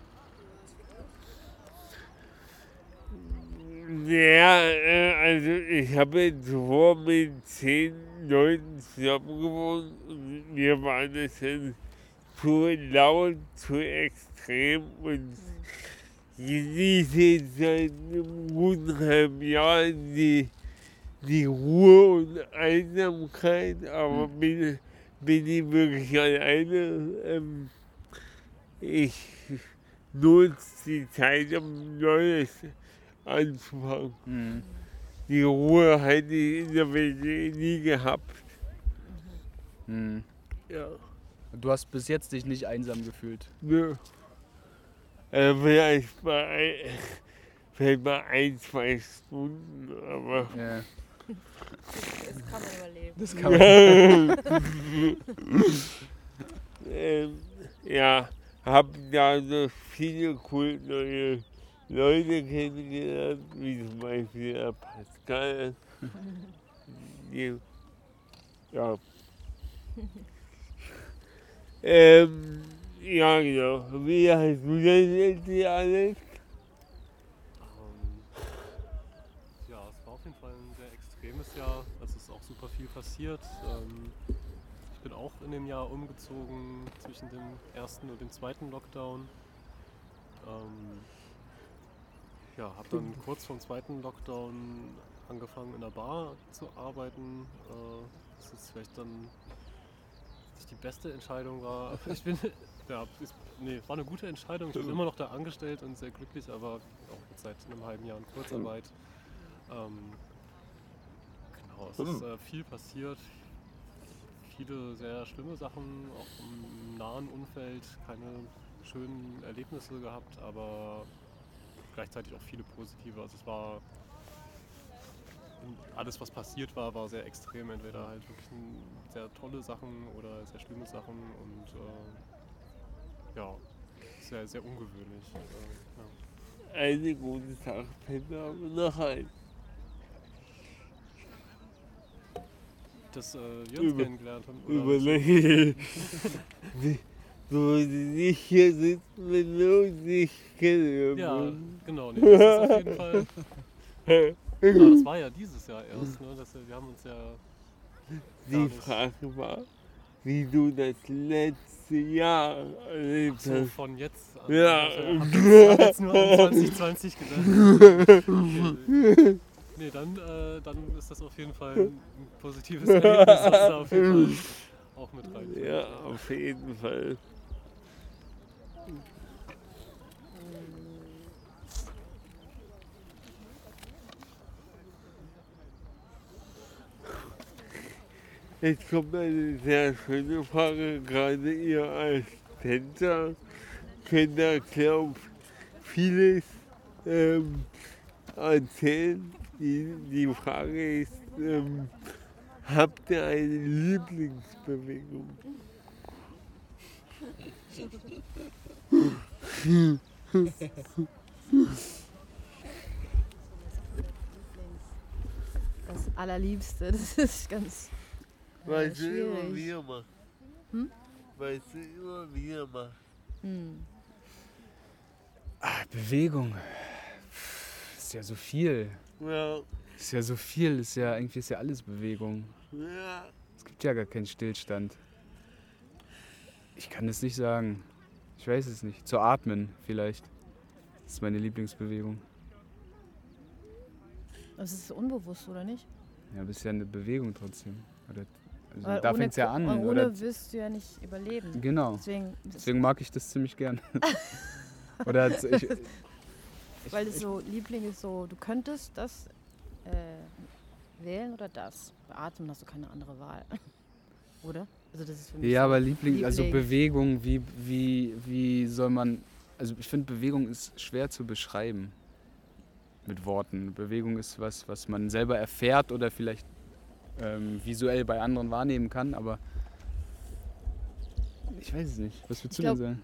Ja, äh, also ich habe zuvor mit zehn Leuten zusammen gewohnt und wir waren es dann zu laut, zu extrem und genieße seit einem guten halben Jahr die, die Ruhe und Einsamkeit, aber bin, bin ich wirklich alleine. Ähm, ich nutze die Zeit, um Neues anzufangen. Mhm. Die Ruhe hätte ich in der WG nie gehabt. Mhm. Ja. Du hast bis jetzt dich nicht einsam gefühlt. Nö. Äh, vielleicht, mal ein, vielleicht mal ein, zwei Stunden, aber. Ja. Das kann man überleben. Das kann man. ähm, ja, hab da so viele coole neue Leute kennengelernt, wie zum Beispiel der Pascal Ja. ja. Ähm, ja, genau. Wie hast du das jetzt hier alles? Ähm, ja, es war auf jeden Fall ein sehr extremes Jahr. Es ist auch super viel passiert. Ähm, ich bin auch in dem Jahr umgezogen zwischen dem ersten und dem zweiten Lockdown. Ähm, ja, habe dann kurz vor dem zweiten Lockdown angefangen in der Bar zu arbeiten. Äh, das ist vielleicht dann nicht die beste Entscheidung war. Ich bin, ja, ist, nee, war eine gute Entscheidung. Ich bin immer noch da angestellt und sehr glücklich, aber auch seit einem halben Jahr in Kurzarbeit. Ähm, genau, es ist äh, viel passiert. Viele sehr schlimme Sachen, auch im nahen Umfeld, keine schönen Erlebnisse gehabt, aber gleichzeitig auch viele positive. Also es war alles, was passiert war, war sehr extrem. Entweder halt wirklich sehr tolle Sachen oder sehr schlimme Sachen und äh, ja, sehr, sehr ungewöhnlich. Äh, ja. Eine gute Sache fällt mir aber noch ein. Dass äh, wir uns Über- kennengelernt haben. oder- Überlege. Du würdest nicht hier sitzen, wenn wir uns nicht kennen. Ja, genau. Nee, das ist auf jeden Fall. Ja, das war ja dieses Jahr erst. Ne? Das, wir haben uns ja. Die. Frage war, wie du das letzte Jahr erlebt So hast. von jetzt an. Ja. Ich hab jetzt nur an 2020 gedacht. Okay. Nee, dann, äh, dann ist das auf jeden Fall ein positives Erlebnis, das da auf jeden Fall auch mit rein. Ja, auf jeden Fall. Jetzt kommt eine sehr schöne Frage, gerade ihr als Tänzer könnt da, glaube vieles ähm, erzählen. Die, die Frage ist, ähm, habt ihr eine Lieblingsbewegung? Das Allerliebste, das ist ganz äh, Weil du immer schwierig. wieder machst. Hm? Weil du immer wieder machst. Hm. Ah, Bewegung. Ist ja so viel. Ja, Ist ja so viel. Ist ja irgendwie ist ja alles Bewegung. ja. Es gibt ja gar keinen Stillstand. Ich kann es nicht sagen. Ich weiß es nicht. Zu atmen vielleicht. Das ist meine Lieblingsbewegung. Das ist unbewusst, oder nicht? Ja, aber ist ja eine Bewegung trotzdem. Oder, also da fängt es ja an. Ohne Oder, wirst du ja nicht überleben. genau. Deswegen, Deswegen mag ich das ziemlich gern. oder ich, ich, weil es so Liebling ist, so du könntest das äh, wählen oder das. Bei Atmen hast du keine andere Wahl. oder? Also das ist für mich Ja, so aber Liebling, also Liebling. Bewegung, wie, wie, wie soll man. Also ich finde, Bewegung ist schwer zu beschreiben mit Worten. Bewegung ist was, was man selber erfährt oder vielleicht ähm, visuell bei anderen wahrnehmen kann, aber ich weiß es nicht. Was würdest du denn sagen?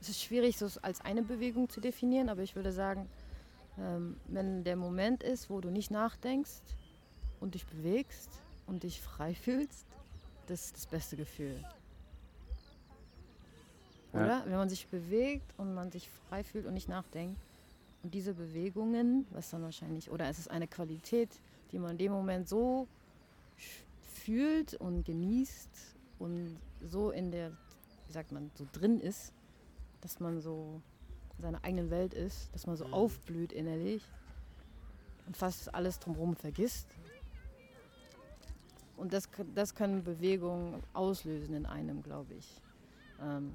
Es ist schwierig, so als eine Bewegung zu definieren, aber ich würde sagen, ähm, wenn der Moment ist, wo du nicht nachdenkst und dich bewegst und dich frei fühlst, das ist das beste Gefühl. Ja. Oder? Wenn man sich bewegt und man sich frei fühlt und nicht nachdenkt. Und diese Bewegungen, was dann wahrscheinlich, oder es ist eine Qualität, die man in dem Moment so fühlt und genießt und so in der, wie sagt man, so drin ist, dass man so in seiner eigenen Welt ist, dass man so Mhm. aufblüht innerlich und fast alles drumherum vergisst. Und das, das können Bewegungen auslösen in einem, glaube ich. Ähm,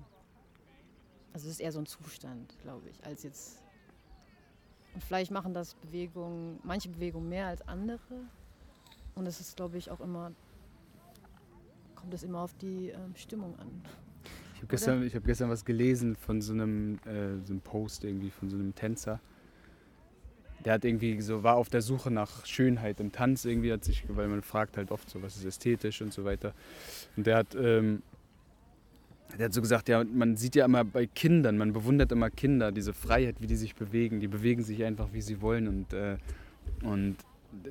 also es ist eher so ein Zustand, glaube ich, als jetzt. Und vielleicht machen das Bewegungen, manche Bewegungen mehr als andere. Und es ist, glaube ich, auch immer, kommt es immer auf die ähm, Stimmung an. Ich habe gestern, hab gestern was gelesen von so einem, äh, so einem Post irgendwie von so einem Tänzer. Der hat irgendwie so, war auf der Suche nach Schönheit im Tanz irgendwie, hat sich, weil man fragt halt oft so, was ist ästhetisch und so weiter. Und der hat, ähm, der hat so gesagt, ja, man sieht ja immer bei Kindern, man bewundert immer Kinder, diese Freiheit, wie die sich bewegen. Die bewegen sich einfach, wie sie wollen und, äh, und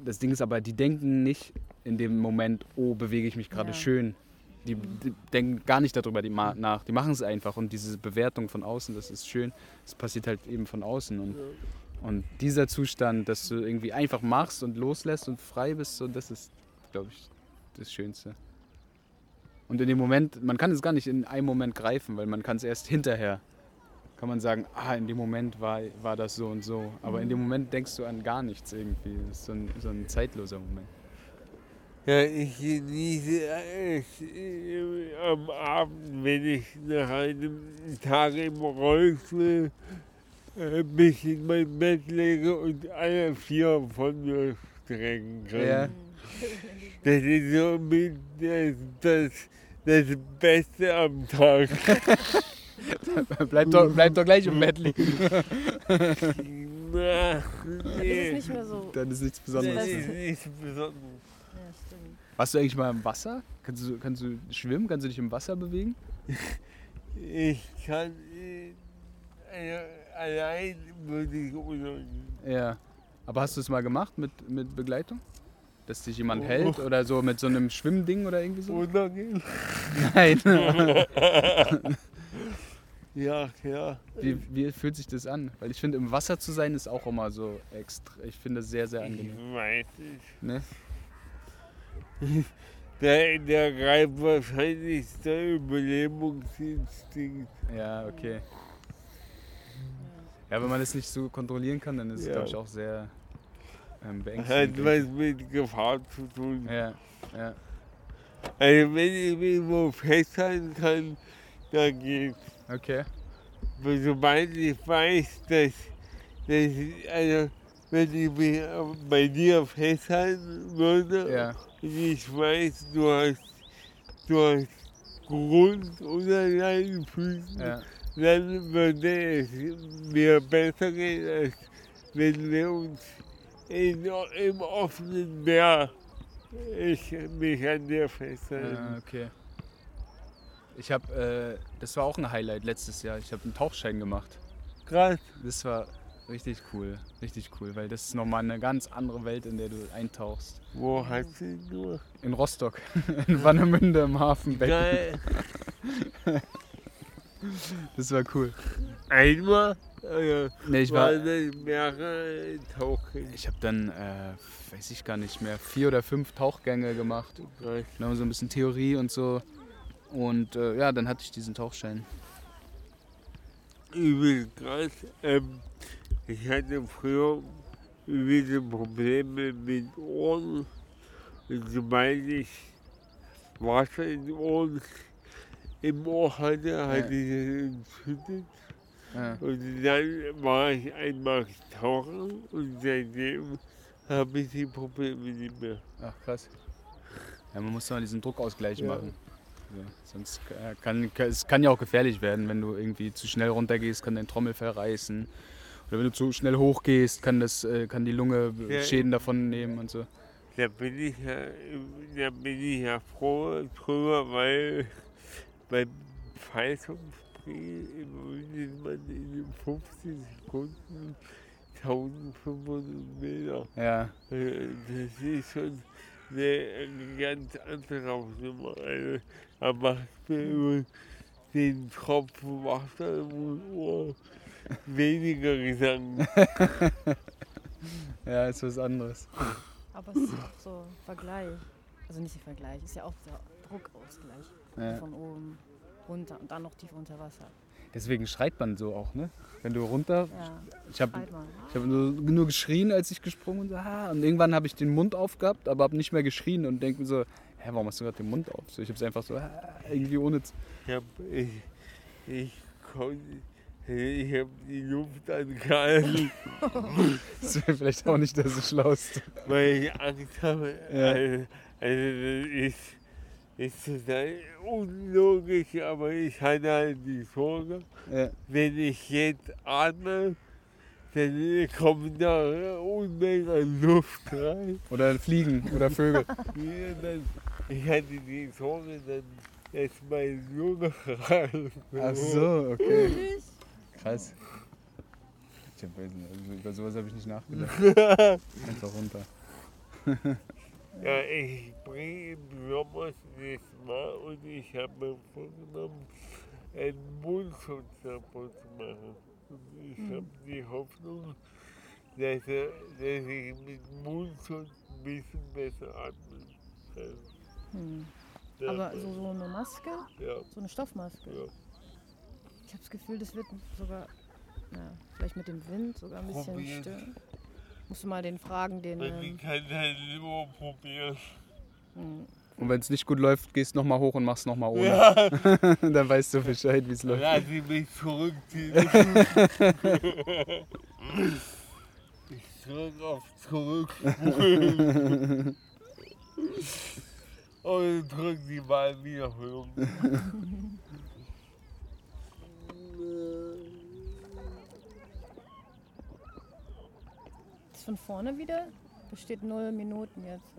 das Ding ist aber, die denken nicht in dem Moment, oh, bewege ich mich gerade Ja. schön. Die, die denken gar nicht darüber die nach. Die machen es einfach und diese Bewertung von außen, das ist schön. Das passiert halt eben von außen. Und, und dieser Zustand, dass du irgendwie einfach machst und loslässt und frei bist, so, das ist, glaube ich, das Schönste. Und in dem Moment, man kann es gar nicht in einem Moment greifen, weil man kann es erst hinterher. Kann man sagen, ah, in dem Moment war, war das so und so. Aber in dem Moment denkst du an gar nichts irgendwie. Das ist so ein, so ein zeitloser Moment. Ja, ich genieße es am Abend, wenn ich nach einem Tag im Rollstuhl äh, mich in mein Bett lege und alle vier von mir strecken kann. Ja. Das ist so mit das, das, das Beste am Tag. bleib, doch, bleib doch gleich im Bett liegen. Na, Das nee, ist nicht mehr so. Dann ist nichts Besonderes. ist nicht besonders. Ja, stimmt. Warst du eigentlich mal im Wasser? Kannst du, kannst du schwimmen? Kannst du dich im Wasser bewegen? Ich kann äh, also allein würde ich unten. Ja. Aber hast du es mal gemacht mit, mit Begleitung? Dass dich jemand Oh. hält oder so mit so einem Schwimmding oder irgendwie so? Untergehen? Nein. Ja, klar. Wie, wie fühlt sich das an? Weil ich finde, im Wasser zu sein ist auch immer so extra. Ich finde das sehr, sehr angenehm. Ich weiß nicht. Ne? Der, der greift wahrscheinlich der Überlebungsinstinkt. Ja, okay. Ja, wenn man das nicht so kontrollieren kann, dann ist es, Ja. glaube ich, auch sehr ähm, Hat beängstigend. was mit Gefahr zu tun. Ja, ja. Also wenn ich mich wo festhalten kann, dann geht's. Okay. Aber sobald ich weiß, dass, dass also wenn ich mich bei dir festhalten würde Ja, und ich weiß, du hast, du hast Grund unter deinen Füßen, ja. dann würde es mir besser gehen, als wenn wir uns in, im offenen Meer ich mich an dir festhalte. Ah, okay. Ich habe, äh, das war auch ein Highlight letztes Jahr. Ich habe einen Tauchschein gemacht. Krass. Das war richtig cool, richtig cool, weil das ist nochmal eine ganz andere Welt, in der du eintauchst. Wo du ihn gemacht? In Rostock, in Warnemünde im Hafenbecken. Geil. Das war cool. Einmal? Oder Nee, ich war, mehrere Tauchen? ich habe dann, äh, weiß ich gar nicht mehr, vier oder fünf Tauchgänge gemacht. Krass. Dann so ein bisschen Theorie und so. Und äh, ja, dann hatte ich diesen Tauchschein. Übel krass. Ähm, ich hatte früher übelste Probleme mit Ohren. Und sobald ich Wasser in den Ohren im Ohr hatte, hatte ich es entzündet. Ja. Und dann war ich einmal tauchen und seitdem habe ich die Probleme nicht mehr. Ach krass. Ja, man muss mal diesen Druckausgleich Ja. machen. Ja, sonst äh, kann, kann es kann ja auch gefährlich werden, wenn du irgendwie zu schnell runtergehst, kann dein Trommelfell reißen. Oder wenn du zu schnell hochgehst, kann das äh, kann die Lunge Ja. Schäden davon nehmen und so. Da bin ich ja, da bin ich ja froh drüber, weil beim Fallschirmspringen überwindet man in den 50 Sekunden 1500 Meter. Ja, Äh, Das ist schon eine ganz andere Hausnummer. Also, da macht mir über den Tropfen Wasser im Ohr weniger Gedanken. ja, ist was anderes. Aber es ist auch so Vergleich. Also nicht der Vergleich, ist ja auch der Druckausgleich. Ja. Von oben runter und dann noch tief unter Wasser. Deswegen schreit man so auch, ne? Wenn du runter. Ja, Ich habe hab nur, nur geschrien, als ich gesprungen und so, ah. Und irgendwann habe ich den Mund aufgehabt, aber habe nicht mehr geschrien und denke mir so, hä, warum hast du gerade den Mund auf? So, ich habe es einfach so, ah, irgendwie ohne. Ich hab, ich, ich konnte, ich hab die Luft angehalten, Das wäre vielleicht auch nicht das Schlauste. weil ich Angst habe. Ja. Also, also das ist, ist total unlogisch, aber ich hatte halt die Sorge, Ja. wenn ich jetzt atme, dann kommt da Unmengen an Luft rein. Oder Fliegen oder Vögel. Dann, ich hatte die Sorge, dann ist meine Lunge rein. Ach so, okay. Krass. Ich hab, weiß nicht, also über sowas habe ich nicht nachgedacht. Einfach runter. Ja, ich bringe im Sommer das Mal und ich habe mir vorgenommen, einen Mundschutzabbau zu machen. Und ich habe die Hoffnung, dass, er, dass ich mit Mundschutz ein bisschen besser atmen kann. Hm. Aber so, so eine Maske, ja, so eine Stoffmaske. ja. Ich habe das Gefühl, das wird sogar, ja, vielleicht mit dem Wind sogar ein bisschen Probier's. stören. Musst du mal den fragen, den. Ich Ähm, kann halt immer probieren. hm. Und wenn es nicht gut läuft, gehst nochmal hoch und machst nochmal ohne. Ja, Dann weißt du Bescheid, wie es läuft. lass ich mich zurückziehen. ich drück auf zurück. Und drück die mal wieder rum. Ist von vorne wieder? Da steht null Minuten jetzt.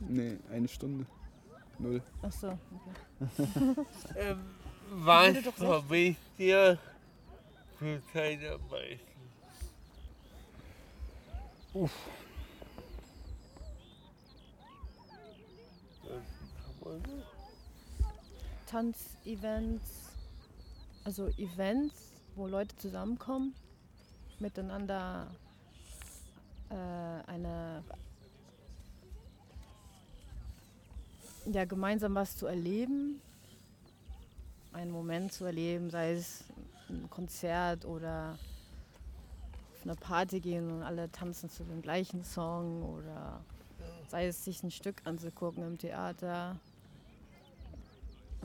Nee, eine Stunde. Null. Ach so. Okay. Ähm, was vermisst ihr für Zeit am meisten? Uff. Tanzevents, also Events, wo Leute zusammenkommen, miteinander äh, eine ja gemeinsam was zu erleben, einen Moment zu erleben, sei es ein Konzert oder auf eine Party gehen und alle tanzen zu dem gleichen Song oder sei es sich ein Stück anzugucken im Theater.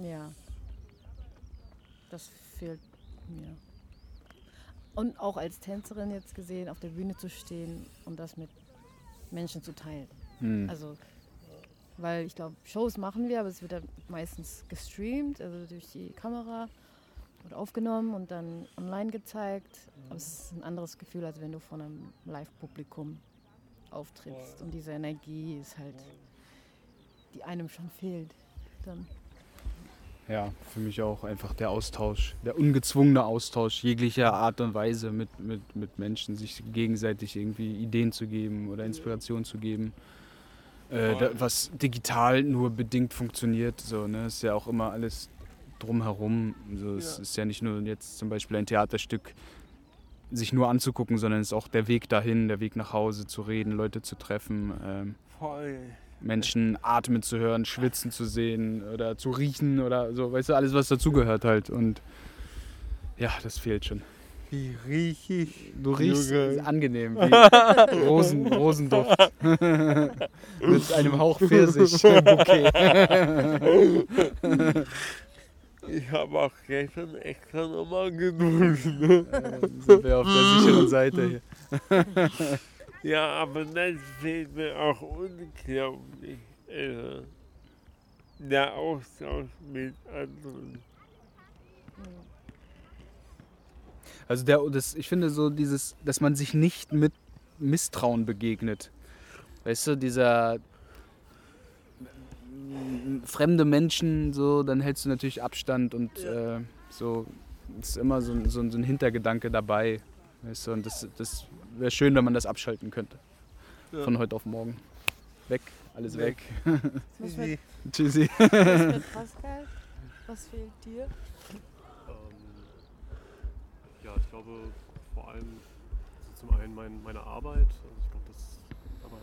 Ja. Das fehlt mir. Und auch als Tänzerin jetzt gesehen, auf der Bühne zu stehen und das mit Menschen zu teilen. Hm. Also, weil ich glaube, Shows machen wir, aber es wird dann meistens gestreamt, also durch die Kamera oder aufgenommen und dann online gezeigt. Aber es ist ein anderes Gefühl, als wenn du vor einem Live-Publikum auftrittst. Und diese Energie ist halt, die einem schon fehlt. Dann. Ja, für mich auch einfach der Austausch, der ungezwungene Austausch jeglicher Art und Weise mit, mit, mit Menschen, sich gegenseitig irgendwie Ideen zu geben oder Inspiration zu geben. Äh, da, was digital nur bedingt funktioniert, so, ne, ist ja auch immer alles drumherum. So, Es Ja. ist ja nicht nur jetzt zum Beispiel ein Theaterstück sich nur anzugucken, sondern es ist auch der Weg dahin, der Weg nach Hause, zu reden, Leute zu treffen. Ähm. Menschen atmen zu hören, schwitzen zu sehen oder zu riechen oder so, weißt du, alles was dazugehört halt und ja, das fehlt schon. Wie riechig. Du riechst Junge. angenehm, wie Rosen, Rosenduft mit einem Hauch Pfirsich im Bouquet. Ich habe auch gestern extra nochmal geduscht. Ne? Dann sind wir auf der sicheren Seite hier. Ja, aber das fehlt mir auch unglaublich. Also, der Austausch mit anderen. Also der, das, ich finde so dieses, dass man sich nicht mit Misstrauen begegnet. Weißt du, dieser fremde Menschen, so, dann hältst du natürlich Abstand und äh, so ist immer so, ein- so, so ein Hintergedanke dabei. Weißt du, und das, das wäre schön, wenn man das abschalten könnte. Ja. Von heute auf morgen. Weg, alles weg. Was mit, Tschüssi. was mit Pascal? Was fehlt dir? Ja, ich glaube vor allem also zum einen mein, meine Arbeit. Also ich glaube, das aber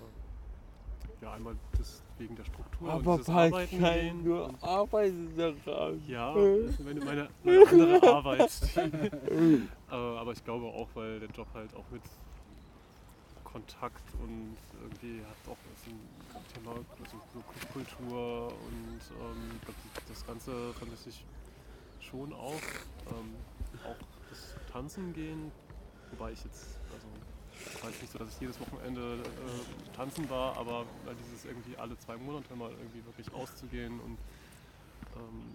ja einmal das wegen der Struktur Aber und dieses Arbeiten Pascal, gehen. du und, arbeitest daran. ja, meine, meine, meine andere Arbeit. aber ich glaube auch, weil der Job halt auch mit Kontakt und irgendwie hat auch das ein Thema also so Kultur und ähm, das, Ganze vermisse ich schon auch. Ähm, auch Tanzen gehen, wobei ich jetzt, also es war jetzt nicht so, dass ich jedes Wochenende äh, tanzen war, aber dieses irgendwie alle zwei Monate mal irgendwie wirklich auszugehen und ähm,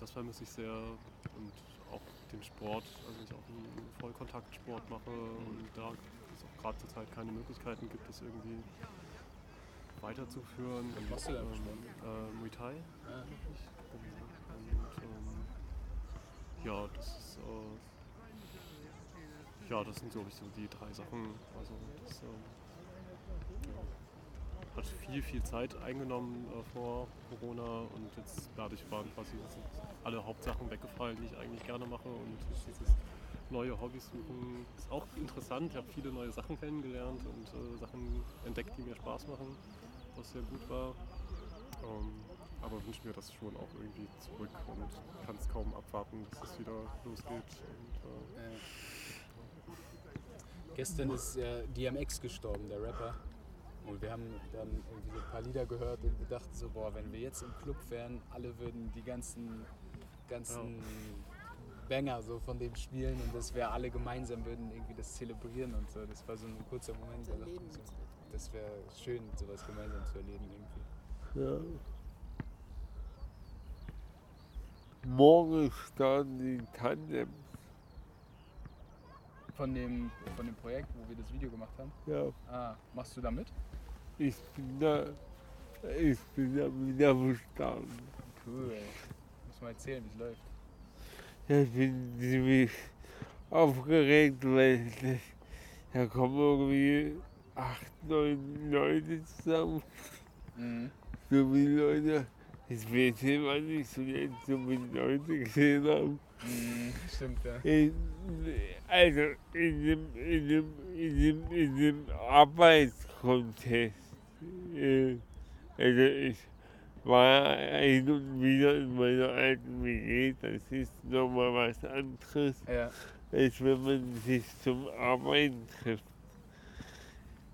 das vermisse ich sehr und auch den Sport, also ich auch einen Vollkontaktsport mache und da es auch gerade zur Zeit keine Möglichkeiten gibt, das irgendwie weiterzuführen. Was machst du da ähm, äh, Muay Thai. Ja. Und ähm, ja, das ist äh, ja, das sind glaube ich so die drei Sachen. Also das, ähm, hat viel, viel Zeit eingenommen äh, vor Corona und jetzt dadurch waren quasi alle Hauptsachen weggefallen, die ich eigentlich gerne mache und dieses neue Hobbys suchen ist auch interessant. Ich habe viele neue Sachen kennengelernt und äh, Sachen entdeckt, die mir Spaß machen, was sehr gut war. Ähm, aber wünsche mir das schon auch irgendwie zurück und kann es kaum abwarten, bis es wieder losgeht. Und, äh, Gestern ist ja DMX gestorben, der Rapper. Und wir haben dann irgendwie so ein paar Lieder gehört und wir dachten so, boah, wenn wir jetzt im Club wären, alle würden die ganzen, ganzen Banger so von dem spielen und das wäre alle gemeinsam würden irgendwie das zelebrieren und so. Das war so ein kurzer Moment, da dachte ich so, das wäre schön, sowas gemeinsam zu erleben irgendwie. Ja. Morgen starten die Tandem. Von dem, von dem Projekt, wo wir das Video gemacht haben. Ja, Ah, machst du da mit? ich bin da, ich bin da wieder verstanden. Cool. Muss mal erzählen, wie es läuft. Ja, ich bin ziemlich aufgeregt, weil das, da kommen irgendwie acht, neun Leute zusammen. Mhm. So viele Leute, das weiß ich immer nicht, so jetzt so viele Leute gesehen haben. Mhm. Stimmt, ja. In, also in dem, in dem, in dem, in dem Arbeitskontext. Äh, also ich war hin und wieder in meiner alten WG, das ist nochmal was anderes, Ja. als wenn man sich zum Arbeiten trifft.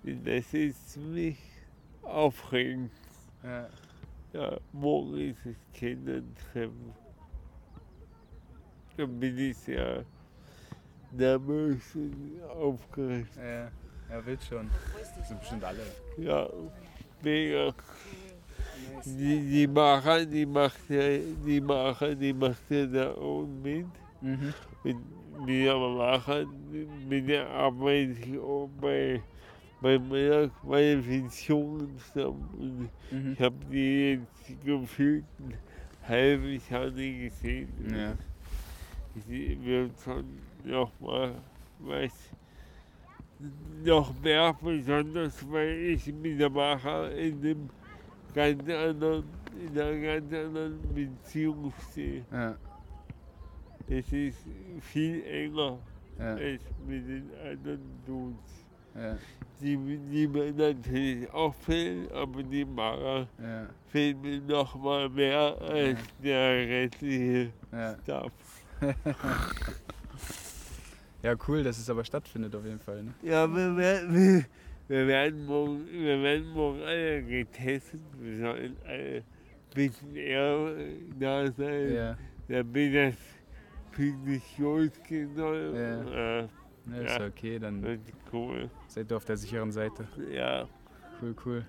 Das ist ziemlich aufregend. ja. Ja, morgen ist es Kindertreffen. Da bin ich sehr nervös und aufgeregt. Ja, ja, wird schon. Das sind bestimmt alle. Ja, mega. Die, die Macher, die macht ja, die Macher, die macht ja da oben mit. Mhm. Der Macher, mit der arbeite ich auch bei, bei meiner Qualifikation zusammen. Mhm. Ich habe die jetzt gefühlt ein halbes Jahr nicht gesehen. Ja. Wird schon nochmal was noch mehr besonders, weil ich mit der Macher in einem ganz anderen, in einer ganz anderen Beziehung stehe. Ja. Es ist viel enger Ja. als mit den anderen Dudes. Ja. Die, die mir natürlich auch fehlen, aber die Macher Ja. fehlt mir noch mal mehr als der restliche Ja. Ja, cool, dass es aber stattfindet auf jeden Fall. Ne? Ja, wir werden, wir, werden morgen, wir werden morgen alle getestet. Wir sollen alle ein bisschen eher da sein, Ja. damit das pünktlich losgehen soll. Ja. Ja. ja, ist ja okay, dann cool. seid ihr auf der sicheren Seite. Ja, Cool, cool.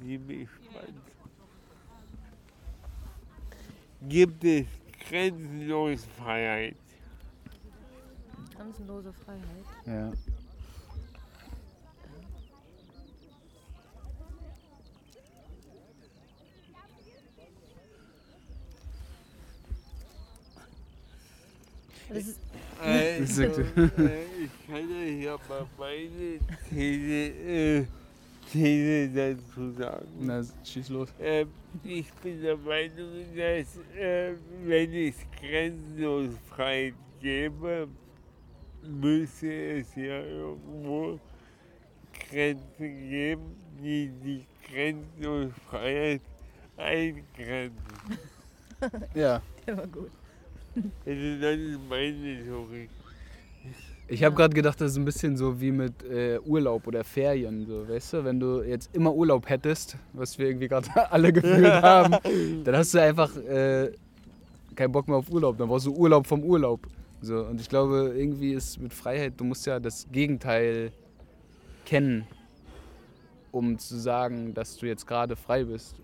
ziemlich spannend. Gibt es grenzenlose Freiheit? Grenzenlose Freiheit. Ja. Das ist, Also, äh, ich kann ja hier mal meine These, äh, These dazu sagen. Na, schieß los. Ähm, ich bin der Meinung, dass äh, wenn es grenzenlos Freiheit gäbe, müsste es ja irgendwo Grenzen geben, die die grenzenlose Freiheit eingrenzen. Ja. der war gut. Also das ist meine Theorie. Ich habe gerade gedacht, das ist ein bisschen so wie mit äh, Urlaub oder Ferien, so, weißt du? Wenn du jetzt immer Urlaub hättest, was wir irgendwie gerade alle gefühlt haben, dann hast du einfach äh, keinen Bock mehr auf Urlaub. Dann brauchst du Urlaub vom Urlaub. So, und ich glaube, irgendwie ist mit Freiheit, du musst ja das Gegenteil kennen, um zu sagen, dass du jetzt gerade frei bist.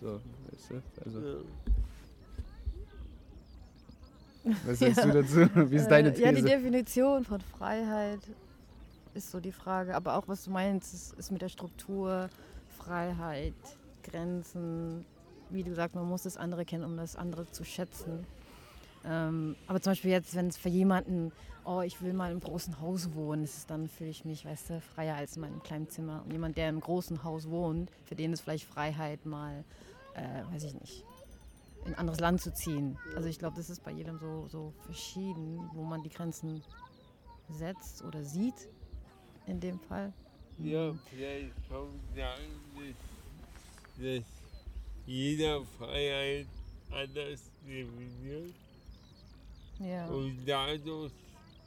So, weißt du? Also, Ja. Was sagst du dazu? Wie ist deine Äh, Ja, die These? Definition von Freiheit ist so die Frage. Aber auch was du meinst, ist, ist mit der Struktur, Freiheit, Grenzen. Wie du sagst, man muss das andere kennen, um das andere zu schätzen. Ähm, aber zum Beispiel jetzt, wenn es für jemanden, oh, ich will mal im großen Haus wohnen, ist es dann fühle ich mich, weißt du, freier als in meinem kleinen Zimmer. Und jemand, der im großen Haus wohnt, für den ist vielleicht Freiheit mal, äh, weiß ich nicht, in ein anderes Land zu ziehen. Also ich glaube, das ist bei jedem so, so verschieden, wo man die Grenzen setzt oder sieht in dem Fall. Ja, vielleicht kommt sagen, dass, dass jeder Freiheit anders definiert Ja. und dadurch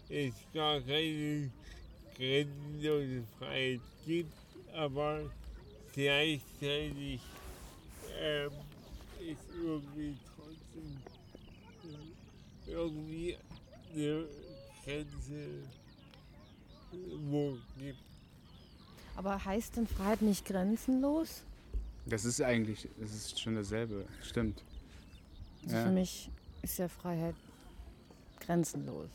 es gar keine grenzenlose Freiheit gibt, aber gleichzeitig ähm, ist irgendwie trotzdem irgendwie eine Grenze äh, wo gibt. Aber heißt denn Freiheit nicht grenzenlos? Das ist eigentlich, das ist schon dasselbe, stimmt. Also Ja. für mich ist ja Freiheit grenzenlos.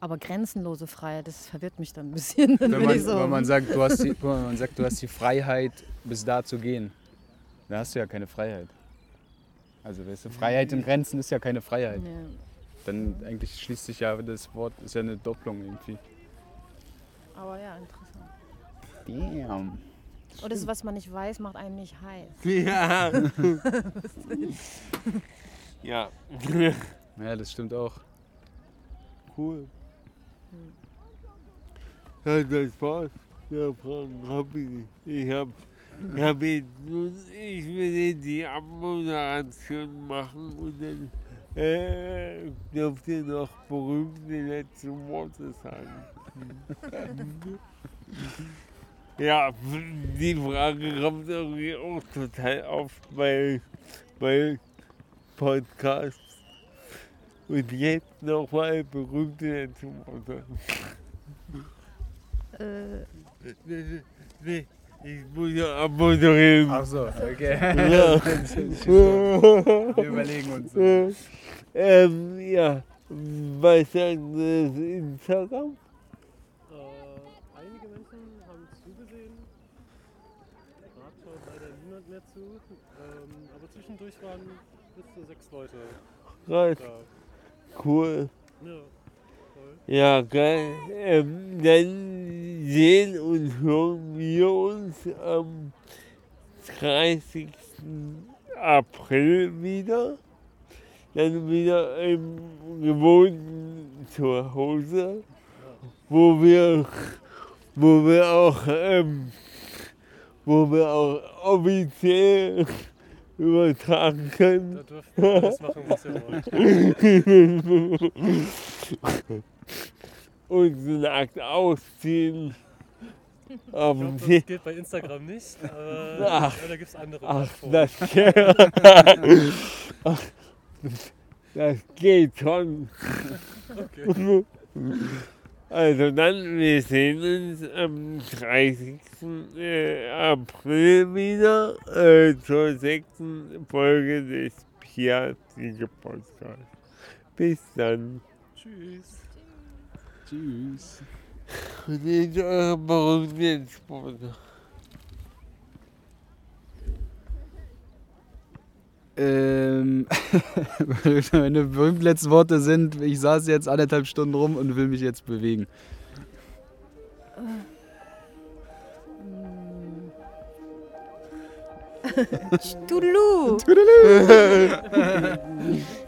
Aber grenzenlose Freiheit, das verwirrt mich dann ein bisschen. Dann Wenn man, ich so, wenn man sagt, du hast die, man sagt, du hast die Freiheit, bis da zu gehen, dann hast du ja keine Freiheit. Also weißt du, Freiheit in Grenzen ist ja keine Freiheit. ja. Dann eigentlich schließt sich ja das Wort, ist ja eine Doppelung irgendwie. Aber ja, interessant. Damn. Und das, was man nicht weiß, macht einen nicht heiß. Ja. ja. Ja, das stimmt auch. cool. Ja, das war's. Ja, Fragen hab ich nicht. Ich hab, nun, ich will die Abmoderation machen und dann äh, dürft ihr noch berühmte letzte Worte sagen. Ja, die Frage kommt irgendwie auch total oft bei, bei Podcasts. Und jetzt nochmal berühmte letzte Worte. Äh, Nee, nee, ich muss ja abmoderieren. Ach so, okay. Ja. Wir überlegen uns. Äh, ähm, ja, was sagt das Instagram? Äh, einige Menschen haben zugesehen. Gerade schaut leider niemand mehr zu. Ähm, aber zwischendurch waren bis zu sechs Leute Krass, da. cool. Ja. Ja, geil. Ähm, dann sehen und hören wir uns am 30. April wieder. Dann wieder im gewohnten Zuhause, wo wir, wo wir auch, ähm, wo wir auch offiziell übertragen können. Da dürft ihr alles machen, was ihr wollt. uns nackt ausziehen. Auf Ich See. das geht bei Instagram nicht, aber Ach. da gibt es andere Ach, das, Ach, das geht schon. Okay. Also dann, wir sehen uns am 30. äh, April wieder äh, zur sechsten Folge des Piazziger Podcasts. Bis dann. Tschüss. Tschüss. Und jetzt eure berühmten Sportler. Ähm, meine berühmten letzten Worte sind, ich saß jetzt anderthalb Stunden rum und will mich jetzt bewegen. Tudelu! wenn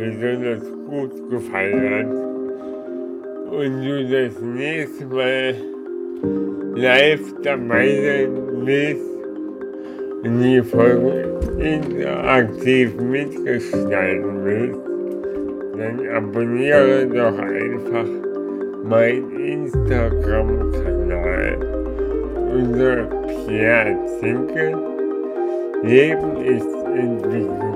besonders gut gefallen hat und du das nächste Mal live dabei sein willst und die Folge interaktiv mitgestalten willst, dann abonniere doch einfach meinen Instagram-Kanal unter Pierre Zinke. Leben ist entwickelt.